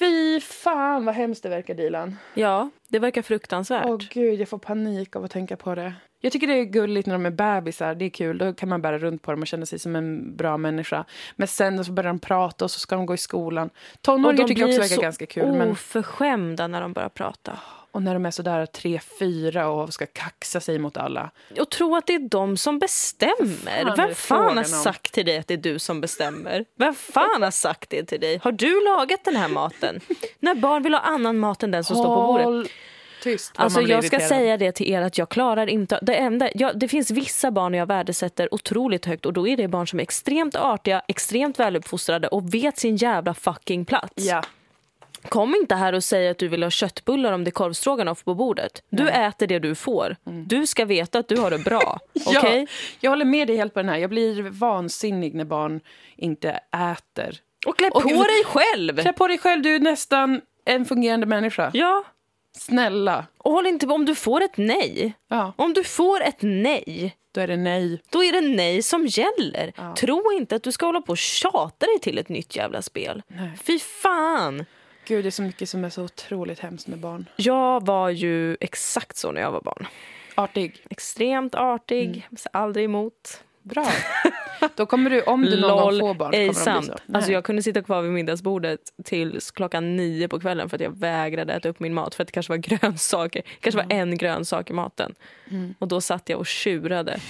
Fy fan vad hemskt det verkar, Dilan. Ja, det verkar fruktansvärt. Åh gud, jag får panik av att tänka på det. Jag tycker det är gulligt när de är bebisar. Det är kul. Då kan man bära runt på dem och känna sig som en bra människa. Men sen så börjar de prata och så ska de gå i skolan. Och Tonåringar de tycker jag också blir verkar så ganska kul. Men oförskämda när de börjar prata. Och när de är sådär tre, fyra och ska kaxa sig mot alla. Och tro att det är de som bestämmer. Fan Vem fan har sagt till dig att det är du som bestämmer? Vem fan har sagt det till dig? Har du lagat den här maten? När barn vill ha annan mat än den som står på bordet. Håll tyst. Alltså jag ska säga det till er att jag klarar inte... Det, enda, jag, det finns vissa barn jag värdesätter otroligt högt och då är det barn som är extremt artiga, extremt väluppfostrade och vet sin jävla fucking plats. Ja. Kom inte här och säg att du vill ha köttbullar om det är korvstroganoff på bordet. Du äter det du får. Du ska veta att du har det bra. Ja, jag håller med dig helt på den här. Jag blir vansinnig när barn inte äter. Och klä Och- på dig själv! Klä på dig själv, du är nästan en fungerande människa. Ja. Snälla. Och håll inte på om du får ett nej. Ja, Om du får ett nej, då är det nej. då är det nej som gäller. Tro inte att du ska hålla på och tjata dig till ett nytt jävla spel. Nej. Fy fan! Gud, det är så mycket som är så otroligt hemskt med barn. Jag var ju exakt så när jag var barn. Artig. Extremt artig, Mm. aldrig emot. Bra. Då kommer du, om du någon gång får barn, kommer de sant. bli så. Alltså jag kunde sitta kvar vid middagsbordet till klockan nio på kvällen för att jag vägrade äta upp min mat för att det kanske var grönsaker. Det kanske var en grönsak i maten. Mm. Och då satt jag och tjurade.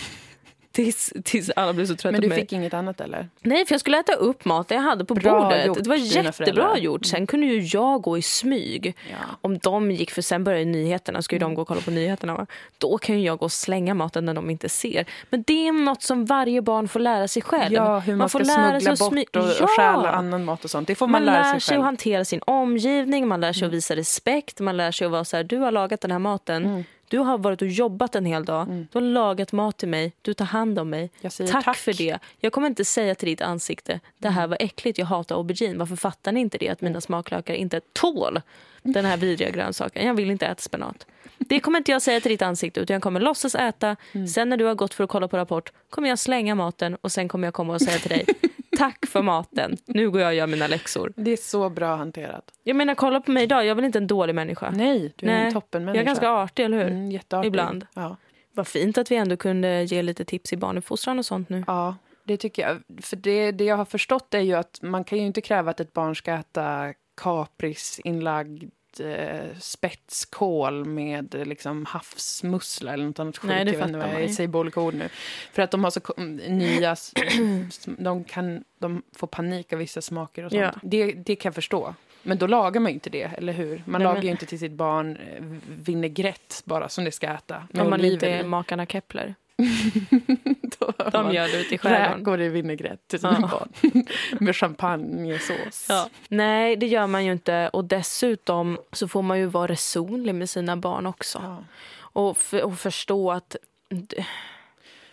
Tills, tills alla blev så trötta Men du fick inget annat eller? Nej, för jag skulle äta upp maten jag hade på Bra bordet. gjort, det var jättebra föräldrar. Mm. gjort. Sen kunde ju jag gå i smyg. Ja. Om de gick, för sen började nyheterna, ska ju Mm. de gå och kolla på nyheterna. Va? Då kan ju jag gå och slänga maten när de inte ser. Men det är något som varje barn får lära sig själv. Ja, hur man, får ska lära smuggla sig att bort och, Ja! och stjäla annan mat och sånt. Det får man, Man lära lär sig sig själv. att hantera sin omgivning, man lär sig att visa respekt, man lär sig att vara så här, du har lagat den här maten, Mm. Du har varit och jobbat en hel dag, du har lagat mat till mig, du tar hand om mig. Tack, tack. för det. Jag kommer inte säga till ditt ansikte, det här var äckligt, jag hatar aubergine. Varför fattar ni inte det, att mina smaklökar inte tål den här vidriga grönsaken? Jag vill inte äta spenat. Det kommer inte jag säga till ditt ansikte utan jag kommer låtsas äta. Sen när du har gått för att kolla på Rapport kommer jag slänga maten och sen kommer jag komma och säga till dig Tack för maten, nu går jag och gör mina läxor. Det är så bra hanterat. Jag menar kolla på mig idag, jag är väl inte en dålig människa? Nej, du är Nej. en toppenmänniska. Jag är ganska artig, eller hur? Mm, jätteartig. Ibland. Ja. Vad fint att vi ändå kunde ge lite tips i barnuppfostran och sånt nu. ja, det tycker jag. För det, det jag har förstått är ju att man kan ju inte kräva att ett barn ska äta kaprisinlagd eh, spetskål med eh, liksom havsmussla eller något annat sjukt. Nej, det jag fattar vad jag säger på olika ord nu. För att de har så nya... de, kan, de får panik av vissa smaker och sånt. Ja. Det, det kan jag förstå. Men då lagar man ju inte det, eller hur? Man Nej, lagar men- ju inte till sitt barn eh, vinägrett bara som det ska äta. Om man inte är makarna Kepler. De gör det ute i skärgården. Räkor i vinägrett till sina Ja. barn. Med champagnesås. Ja. Nej, det gör man ju inte. Och dessutom så får man ju vara resonlig med sina barn också. Ja. Och, och förstå att...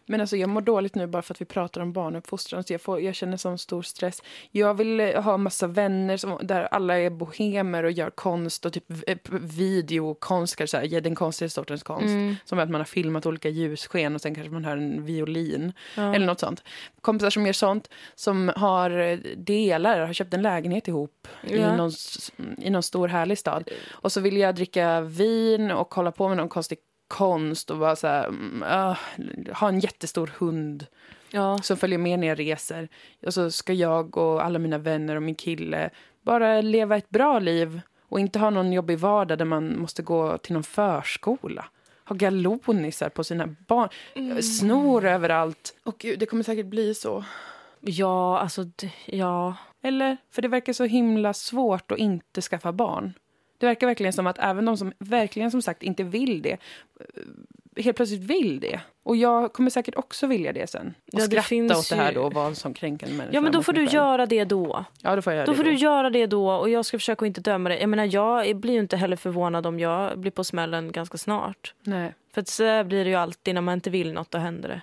Men alltså jag mår dåligt nu bara för att vi pratar om barnuppfostran. Så jag, får, jag känner sån stor stress. Jag vill eh, ha massa vänner som, där alla är bohemer och gör konst och typ eh, videokonst, kanske så här, den konstiga sortens konst. Mm. Som att man har filmat olika ljussken och sen kanske man hör en violin. Ja. Eller något sånt. Kompisar som gör sånt, som har eh, delar, har köpt en lägenhet ihop Ja. i, någon, i någon stor härlig stad. Och så vill jag dricka vin och kolla på med någon konstig konst och bara så här, mm, ah, ha en jättestor hund Ja. som följer med när jag reser. Och så ska jag och alla mina vänner och min kille bara leva ett bra liv och inte ha någon jobbig vardag där man måste gå till någon förskola. Ha galonisar på sina barn, snor överallt. Och gud, det kommer säkert bli så. Ja, alltså... Ja. Eller? För det verkar så himla svårt att inte skaffa barn. Det verkar verkligen som att även de som verkligen som sagt inte vill det eh, helt plötsligt vill det. Och jag kommer säkert också vilja det sen. Och Ja, det skratta finns åt det här då och vara en sån kränkande människa. ja, men då får du själv. göra det då. Ja, då får jag göra Då det får du göra det då och jag ska försöka att inte döma dig. Jag menar, jag blir ju inte heller förvånad om jag blir på smällen ganska snart. Nej, För att så blir det ju alltid när man inte vill något, då händer det.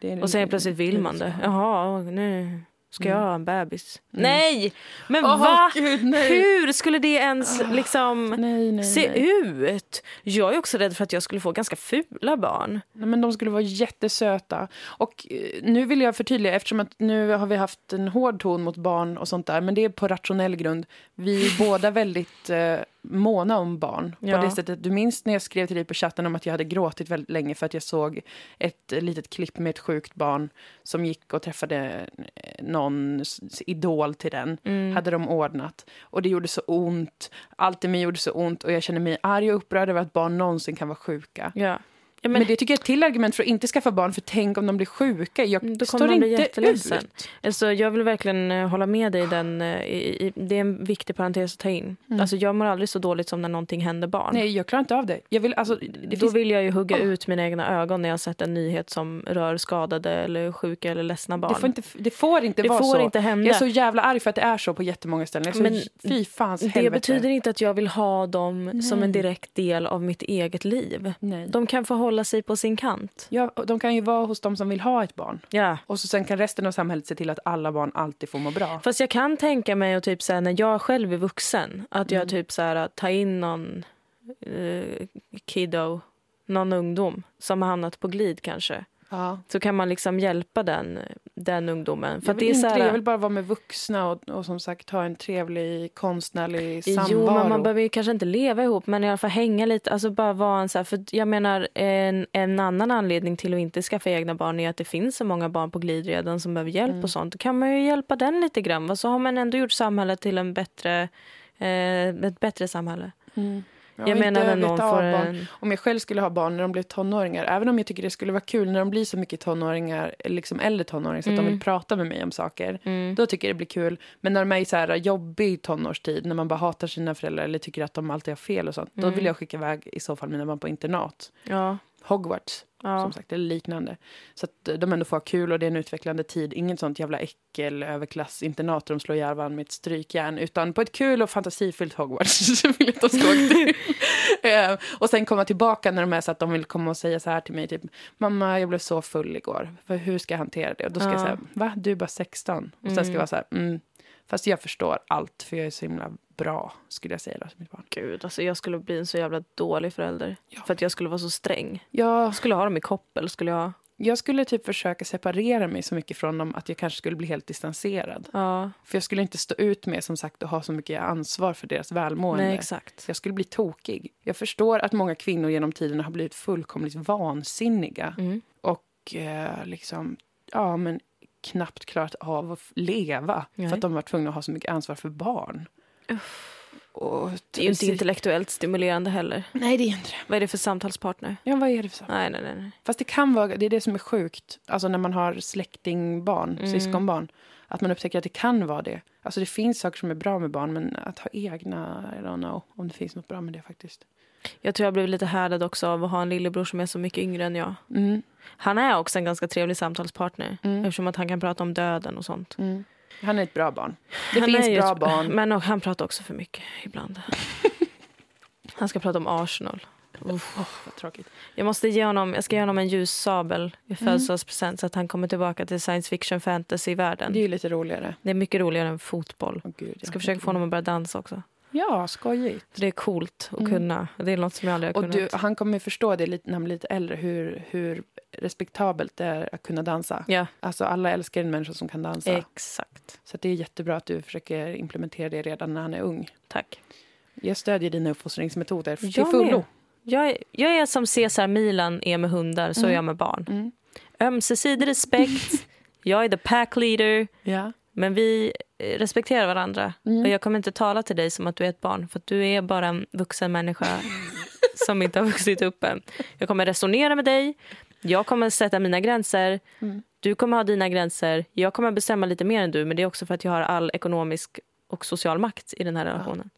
det är Och sen plötsligt vill man det. Jaha, nu ska jag ha en bebis. Nej! Men Åh, va? Gud, nej. Hur skulle det ens liksom Nej, nej, se ut? Jag är också rädd för att jag skulle få ganska fula barn. Nej, men de skulle vara jättesöta. Och eh, nu vill jag förtydliga, eftersom att nu har vi haft en hård ton mot barn och sånt där, men det är på rationell grund. Vi är båda väldigt eh, måna om barn. Ja. På det sättet, du minns när jag skrev till dig på chatten om att jag hade gråtit väldigt länge för att jag såg ett litet klipp med ett sjukt barn som gick och träffade eh, någon idol till den. Mm. Hade de ordnat. Och det gjorde så ont. Allt i mig gjorde så ont och jag kände mig arg och upprörd över att barn någonsin kan vara sjuka. Ja. Ja, Men, men, det tycker jag är ett till argument för att inte skaffa barn, för tänk om de blir sjuka. Jag Då kommer står inte ut. alltså, jag vill verkligen eh, hålla med dig. i Den, eh, i, i, det är en viktig parentes att ta in. Mm. Alltså, jag mår aldrig så dåligt som när någonting händer barn. Nej, jag klarar inte av det. Jag vill, alltså, det Då finns, vill jag ju hugga Åh. ut mina egna ögon när jag sett en nyhet som rör skadade eller sjuka eller ledsna barn. det, får inte, det får inte Det vara får så. inte hända. Jag är så jävla arg för att det är så på jättemånga ställen. Jag är Men så, fy fans det helvete. betyder inte att jag vill ha dem som en Nej. direkt del av mitt eget liv. Nej. De kan få hålla sig på sin kant. Ja, och de kan ju vara hos de som vill ha ett barn. Ja. Och så sen kan resten av samhället se till att alla barn alltid får må bra. Fast jag kan tänka mig att typ så här, när jag själv är vuxen att jag Mm. typ så här, tar in någon eh, kiddo, någon ungdom som har hamnat på glid kanske. Ja. Så kan man liksom hjälpa den, den ungdomen. För Jag vill, det är så här, jag vill bara vara med vuxna och, och som sagt ha en trevlig konstnärlig samvaro. Jo, men man behöver ju kanske inte leva ihop, men i alla fall hänga lite. Alltså bara vara en så här, för jag menar, en, en annan anledning till att inte skaffa egna barn är att det finns så många barn på glid redan som behöver hjälp Mm. och sånt. Då kan man ju hjälpa den lite grann. Så har man ändå gjort samhället till en bättre, eh, ett bättre samhälle. Mm. Ja, jag inte menar när någon får barn. en... Om jag själv skulle ha barn när de blev tonåringar, även om jag tycker det skulle vara kul när de blir så mycket tonåringar, eller liksom äldre tonåringar, så att de Mm. vill prata med mig om saker. Mm. Då tycker jag det blir kul. Men när de är i så här jobbig tonårstid, när man bara hatar sina föräldrar eller tycker att de alltid har fel och sånt, då Mm. vill jag skicka iväg i så fall mina barn på internat. Ja, Hogwarts, ja. som sagt, eller liknande. Så att de ändå får ha kul och det är en utvecklande tid. Inget sånt jävla äckel överklassinternat där de slår ihjäl varandra med ett strykjärn, utan på ett kul och fantasifullt Hogwarts vill jag ska till. Eh, och sen komma tillbaka när de är så att de vill komma och säga så här till mig, typ mamma, jag blev så full igår, för hur ska jag hantera det? Och då ska jag Ja. säga, va, du är bara 16. Och sen ska Mm. jag vara så här, mm, fast jag förstår allt, för jag är så himla bra, skulle jag säga då till mitt barn. Gud, alltså jag skulle bli en så jävla dålig förälder. Ja. För att jag skulle vara så sträng. Jag, Jag skulle ha dem i koppel. Skulle jag... jag skulle typ försöka separera mig så mycket från dem att jag kanske skulle bli helt distanserad. Ja, För jag skulle inte stå ut med som sagt att ha så mycket ansvar för deras välmående. nej exakt. Jag skulle bli tokig. Jag förstår att många kvinnor genom tiderna har blivit fullkomligt vansinniga Mm. och eh, liksom, ja men knappt klarat av att leva Nej. för att de var tvungna att ha så mycket ansvar för barn. Och, Det är ju inte intellektuellt stimulerande heller. Nej, det är inte det. Vad är det för samtalspartner? Ja, vad är det för? Nej, nej, nej. nej. Fast det kan vara, det är det som är sjukt, alltså när man har släktingbarn, Mm. syskonbarn, att man upptäcker att det kan vara det. Alltså det finns saker som är bra med barn, men att ha egna, I don't know om det finns något bra med det faktiskt. Jag tror jag blev lite härdad också av att ha en lillebror som är så mycket yngre än jag. Mm, Han är också en ganska trevlig samtalspartner. Mm. Eftersom att han kan prata om döden och sånt. mm. Han är ett bra barn. Det han finns bra ett- barn. Men och, han pratar också för mycket ibland. han ska prata om Arsenal. Uff. Vad tråkigt. Jag måste ge honom, jag ska ge honom en ljus sabel i Mm. födelsedagspresent så att han kommer tillbaka till science fiction fantasy-världen. Det är ju lite roligare. Det är mycket roligare än fotboll. Åh, gud, Jag ska försöka få honom att börja dansa också. Ja, skojigt. Det är coolt att Mm. kunna. Det är något som jag aldrig har Och kunnat. du, han kommer förstå det lite, när han blir lite äldre, hur, hur respektabelt det är att kunna dansa. Ja, Alltså alla älskar en människa som kan dansa. exakt. Så det är jättebra att du försöker implementera det redan när han är ung. Tack. Jag stödjer dina uppfostringsmetoder till Jag fullo. Jag är, jag är som Cesar Milan är med hundar, så är Mm. jag med barn. Mm. Ömsesidig respekt. jag är the pack leader. Ja. Men vi eh, respekterar varandra. Mm. Och jag kommer inte tala till dig som att du är ett barn. För du är bara en vuxen människa som inte har vuxit upp än. Jag kommer resonera med dig. Jag kommer sätta mina gränser. Mm. Du kommer ha dina gränser. Jag kommer bestämma lite mer än du. Men det är också för att jag har all ekonomisk och social makt i den här relationen.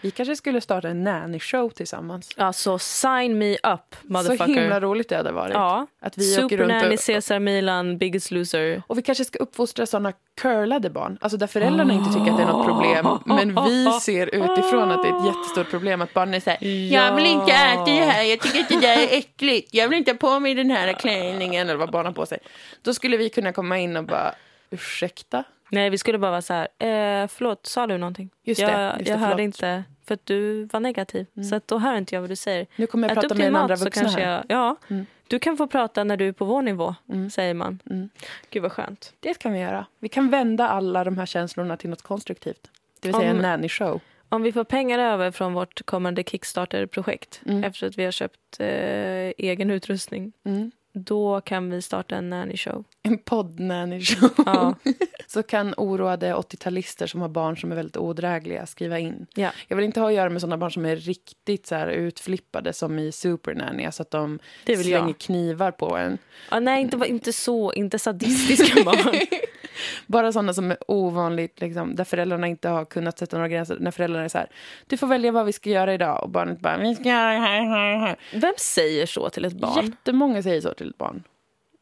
Vi kanske skulle starta en nanny-show tillsammans. Alltså sign me up, motherfucker. Så himla roligt det hade varit. Ja. Att vi åker runt Supernanny, och, Cesar Milan, Biggest Loser. och vi kanske ska uppfostra såna curlade barn. Alltså där föräldrarna inte tycker att det är något problem. Men vi ser utifrån att det är ett jättestort problem att barnen är så här, Jag vill inte äta det här, jag tycker att det där är äckligt. Jag vill inte ha på mig den här klänningen eller vad barnen har på sig. Då skulle vi kunna komma in och bara, ursäkta? Nej, vi skulle bara vara så här. Eh, förlåt, sa du någonting? Just det, jag just det, jag hörde förlåt. inte, för att du var negativ. Mm. Så att då hör inte jag vad du säger. Nu kommer jag Ät prata med din en andra vuxna här. jag... Ja, Mm. du kan få prata när du är på vår nivå, Mm. säger man. Mm. Gud vad skönt. Det kan vi göra. Vi kan vända alla de här känslorna till något konstruktivt. Det vill säga Om- en nanny-show. Om vi får pengar över från vårt kommande Kickstarter-projekt Mm. efter att vi har köpt eh, egen utrustning, Mm. Då kan vi starta en nanny show. En podd-nanny-show. Ja. Så kan oroade 80-talister som har barn som är väldigt odrägliga skriva in. Ja. Jag vill inte ha att göra med såna barn som är riktigt så här utflippade som i Supernanny. Alltså att de slänger jag. knivar på en. Ja, nej, inte, inte så. Inte sadistiska barn. Bara såna som är ovanligt, liksom, där föräldrarna inte har kunnat sätta några gränser. När föräldrarna är så här, du får välja vad vi ska göra idag. Och barnet bara, vi ska göra det här, här, här. Vem säger så till ett barn? Jättemånga säger så till ett barn.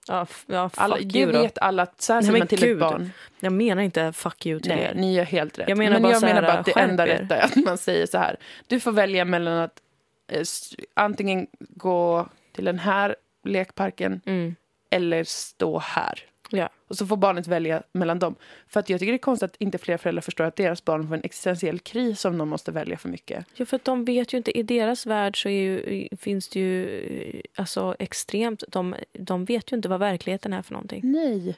Ja, ja fuck Alla, det you då. vet alla, att så här säger man till gud. ett barn. Jag menar inte fuck you till Nej, er. ni gör helt rätt. Jag menar men bara jag menar bara att det enda rätta är att man säger så här. Du får välja mellan att eh, antingen gå till den här lekparken Mm. eller stå här. Ja. Och så får barnet välja mellan dem. För att jag tycker det är konstigt att inte fler föräldrar förstår att deras barn får en existentiell kris om de måste välja för mycket. Ja, för att de vet ju inte. I deras värld så ju, finns det ju alltså, extremt... De, de vet ju inte vad verkligheten är för någonting. Nej.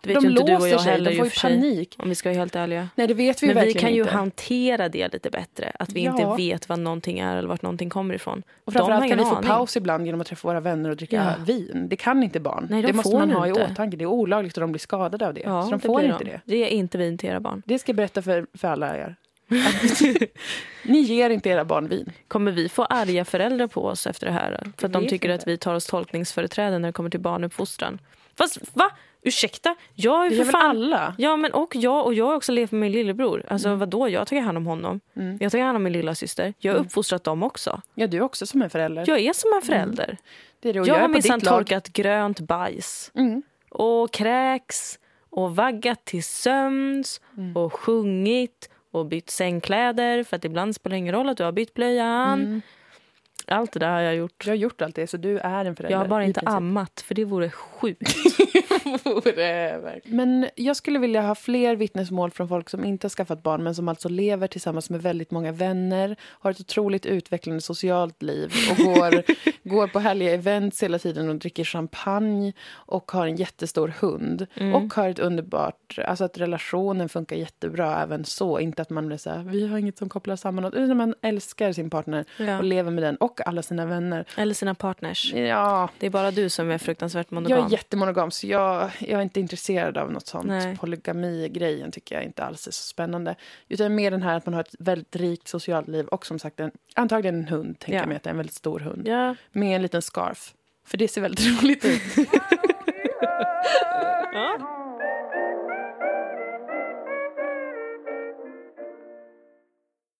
Det vet de ju inte du och jag sig, heller de får ju sig. panik. Om vi ska vara helt ärliga. Nej, det vet vi Men vi kan ju inte. hantera det lite bättre. Att vi inte Ja. vet vad någonting är eller vart någonting kommer ifrån. Och De framförallt kan vi få aning. paus ibland genom att träffa våra vänner och dricka Ja. vin. Det kan inte barn. Nej, de det måste man ha inte. i åtanke. Det är olagligt och de blir skadade av det. Ja, så de det får blir inte de. det. Det är inte vin till era barn. Det ska jag berätta för, för alla er. Ni ger inte era barn vin. Kommer vi få arga föräldrar på oss efter det här? För att de tycker inte. att vi tar oss tolkningsföreträde när det kommer till barnuppfostran. Fast va? Ursäkta? Jag gör för fan... alla? Ja, men och jag, och jag har också levt med min lillebror. Alltså vadå? Jag tar hand om honom. Mm. Jag tar hand om min lilla syster. Jag har uppfostrat dem också. Ja, du är också som en förälder. Jag är som en förälder. det är det. Jag, jag, är har minsann torkat grönt bajs. Mm. Och kräks. Och vaggat till sömns. Mm. Och sjungit. Och bytt sängkläder. För att ibland spelar det ingen roll att du har bytt blöjan. Allt det där har jag gjort. Du har gjort allt det, så du är en förälder. Jag har bara inte ammat, för det vore sjukt. Men jag skulle vilja ha fler vittnesmål från folk som inte har skaffat barn men som alltså lever tillsammans med väldigt många vänner, har ett otroligt utvecklande socialt liv och går, går på härliga events hela tiden och dricker champagne och har en jättestor hund. Mm. Och har ett underbart... Alltså att relationen funkar jättebra även så. Inte att man blir så här, vi har inget som kopplar samman. Utan man älskar sin partner Ja. och lever med den och alla sina vänner. Eller sina partners. Ja. Det är bara du som är fruktansvärt monogam. Jag är jättemonogam, så jag, jag är inte intresserad av något sånt. Polygami-grejen tycker jag inte alls är så spännande. Utan mer den här att man har ett väldigt rikt socialt liv och som sagt en, antagligen en hund, tänker ja. jag mig att det är en väldigt stor hund. Ja. Med en liten scarf. För det ser väldigt roligt ut. ja.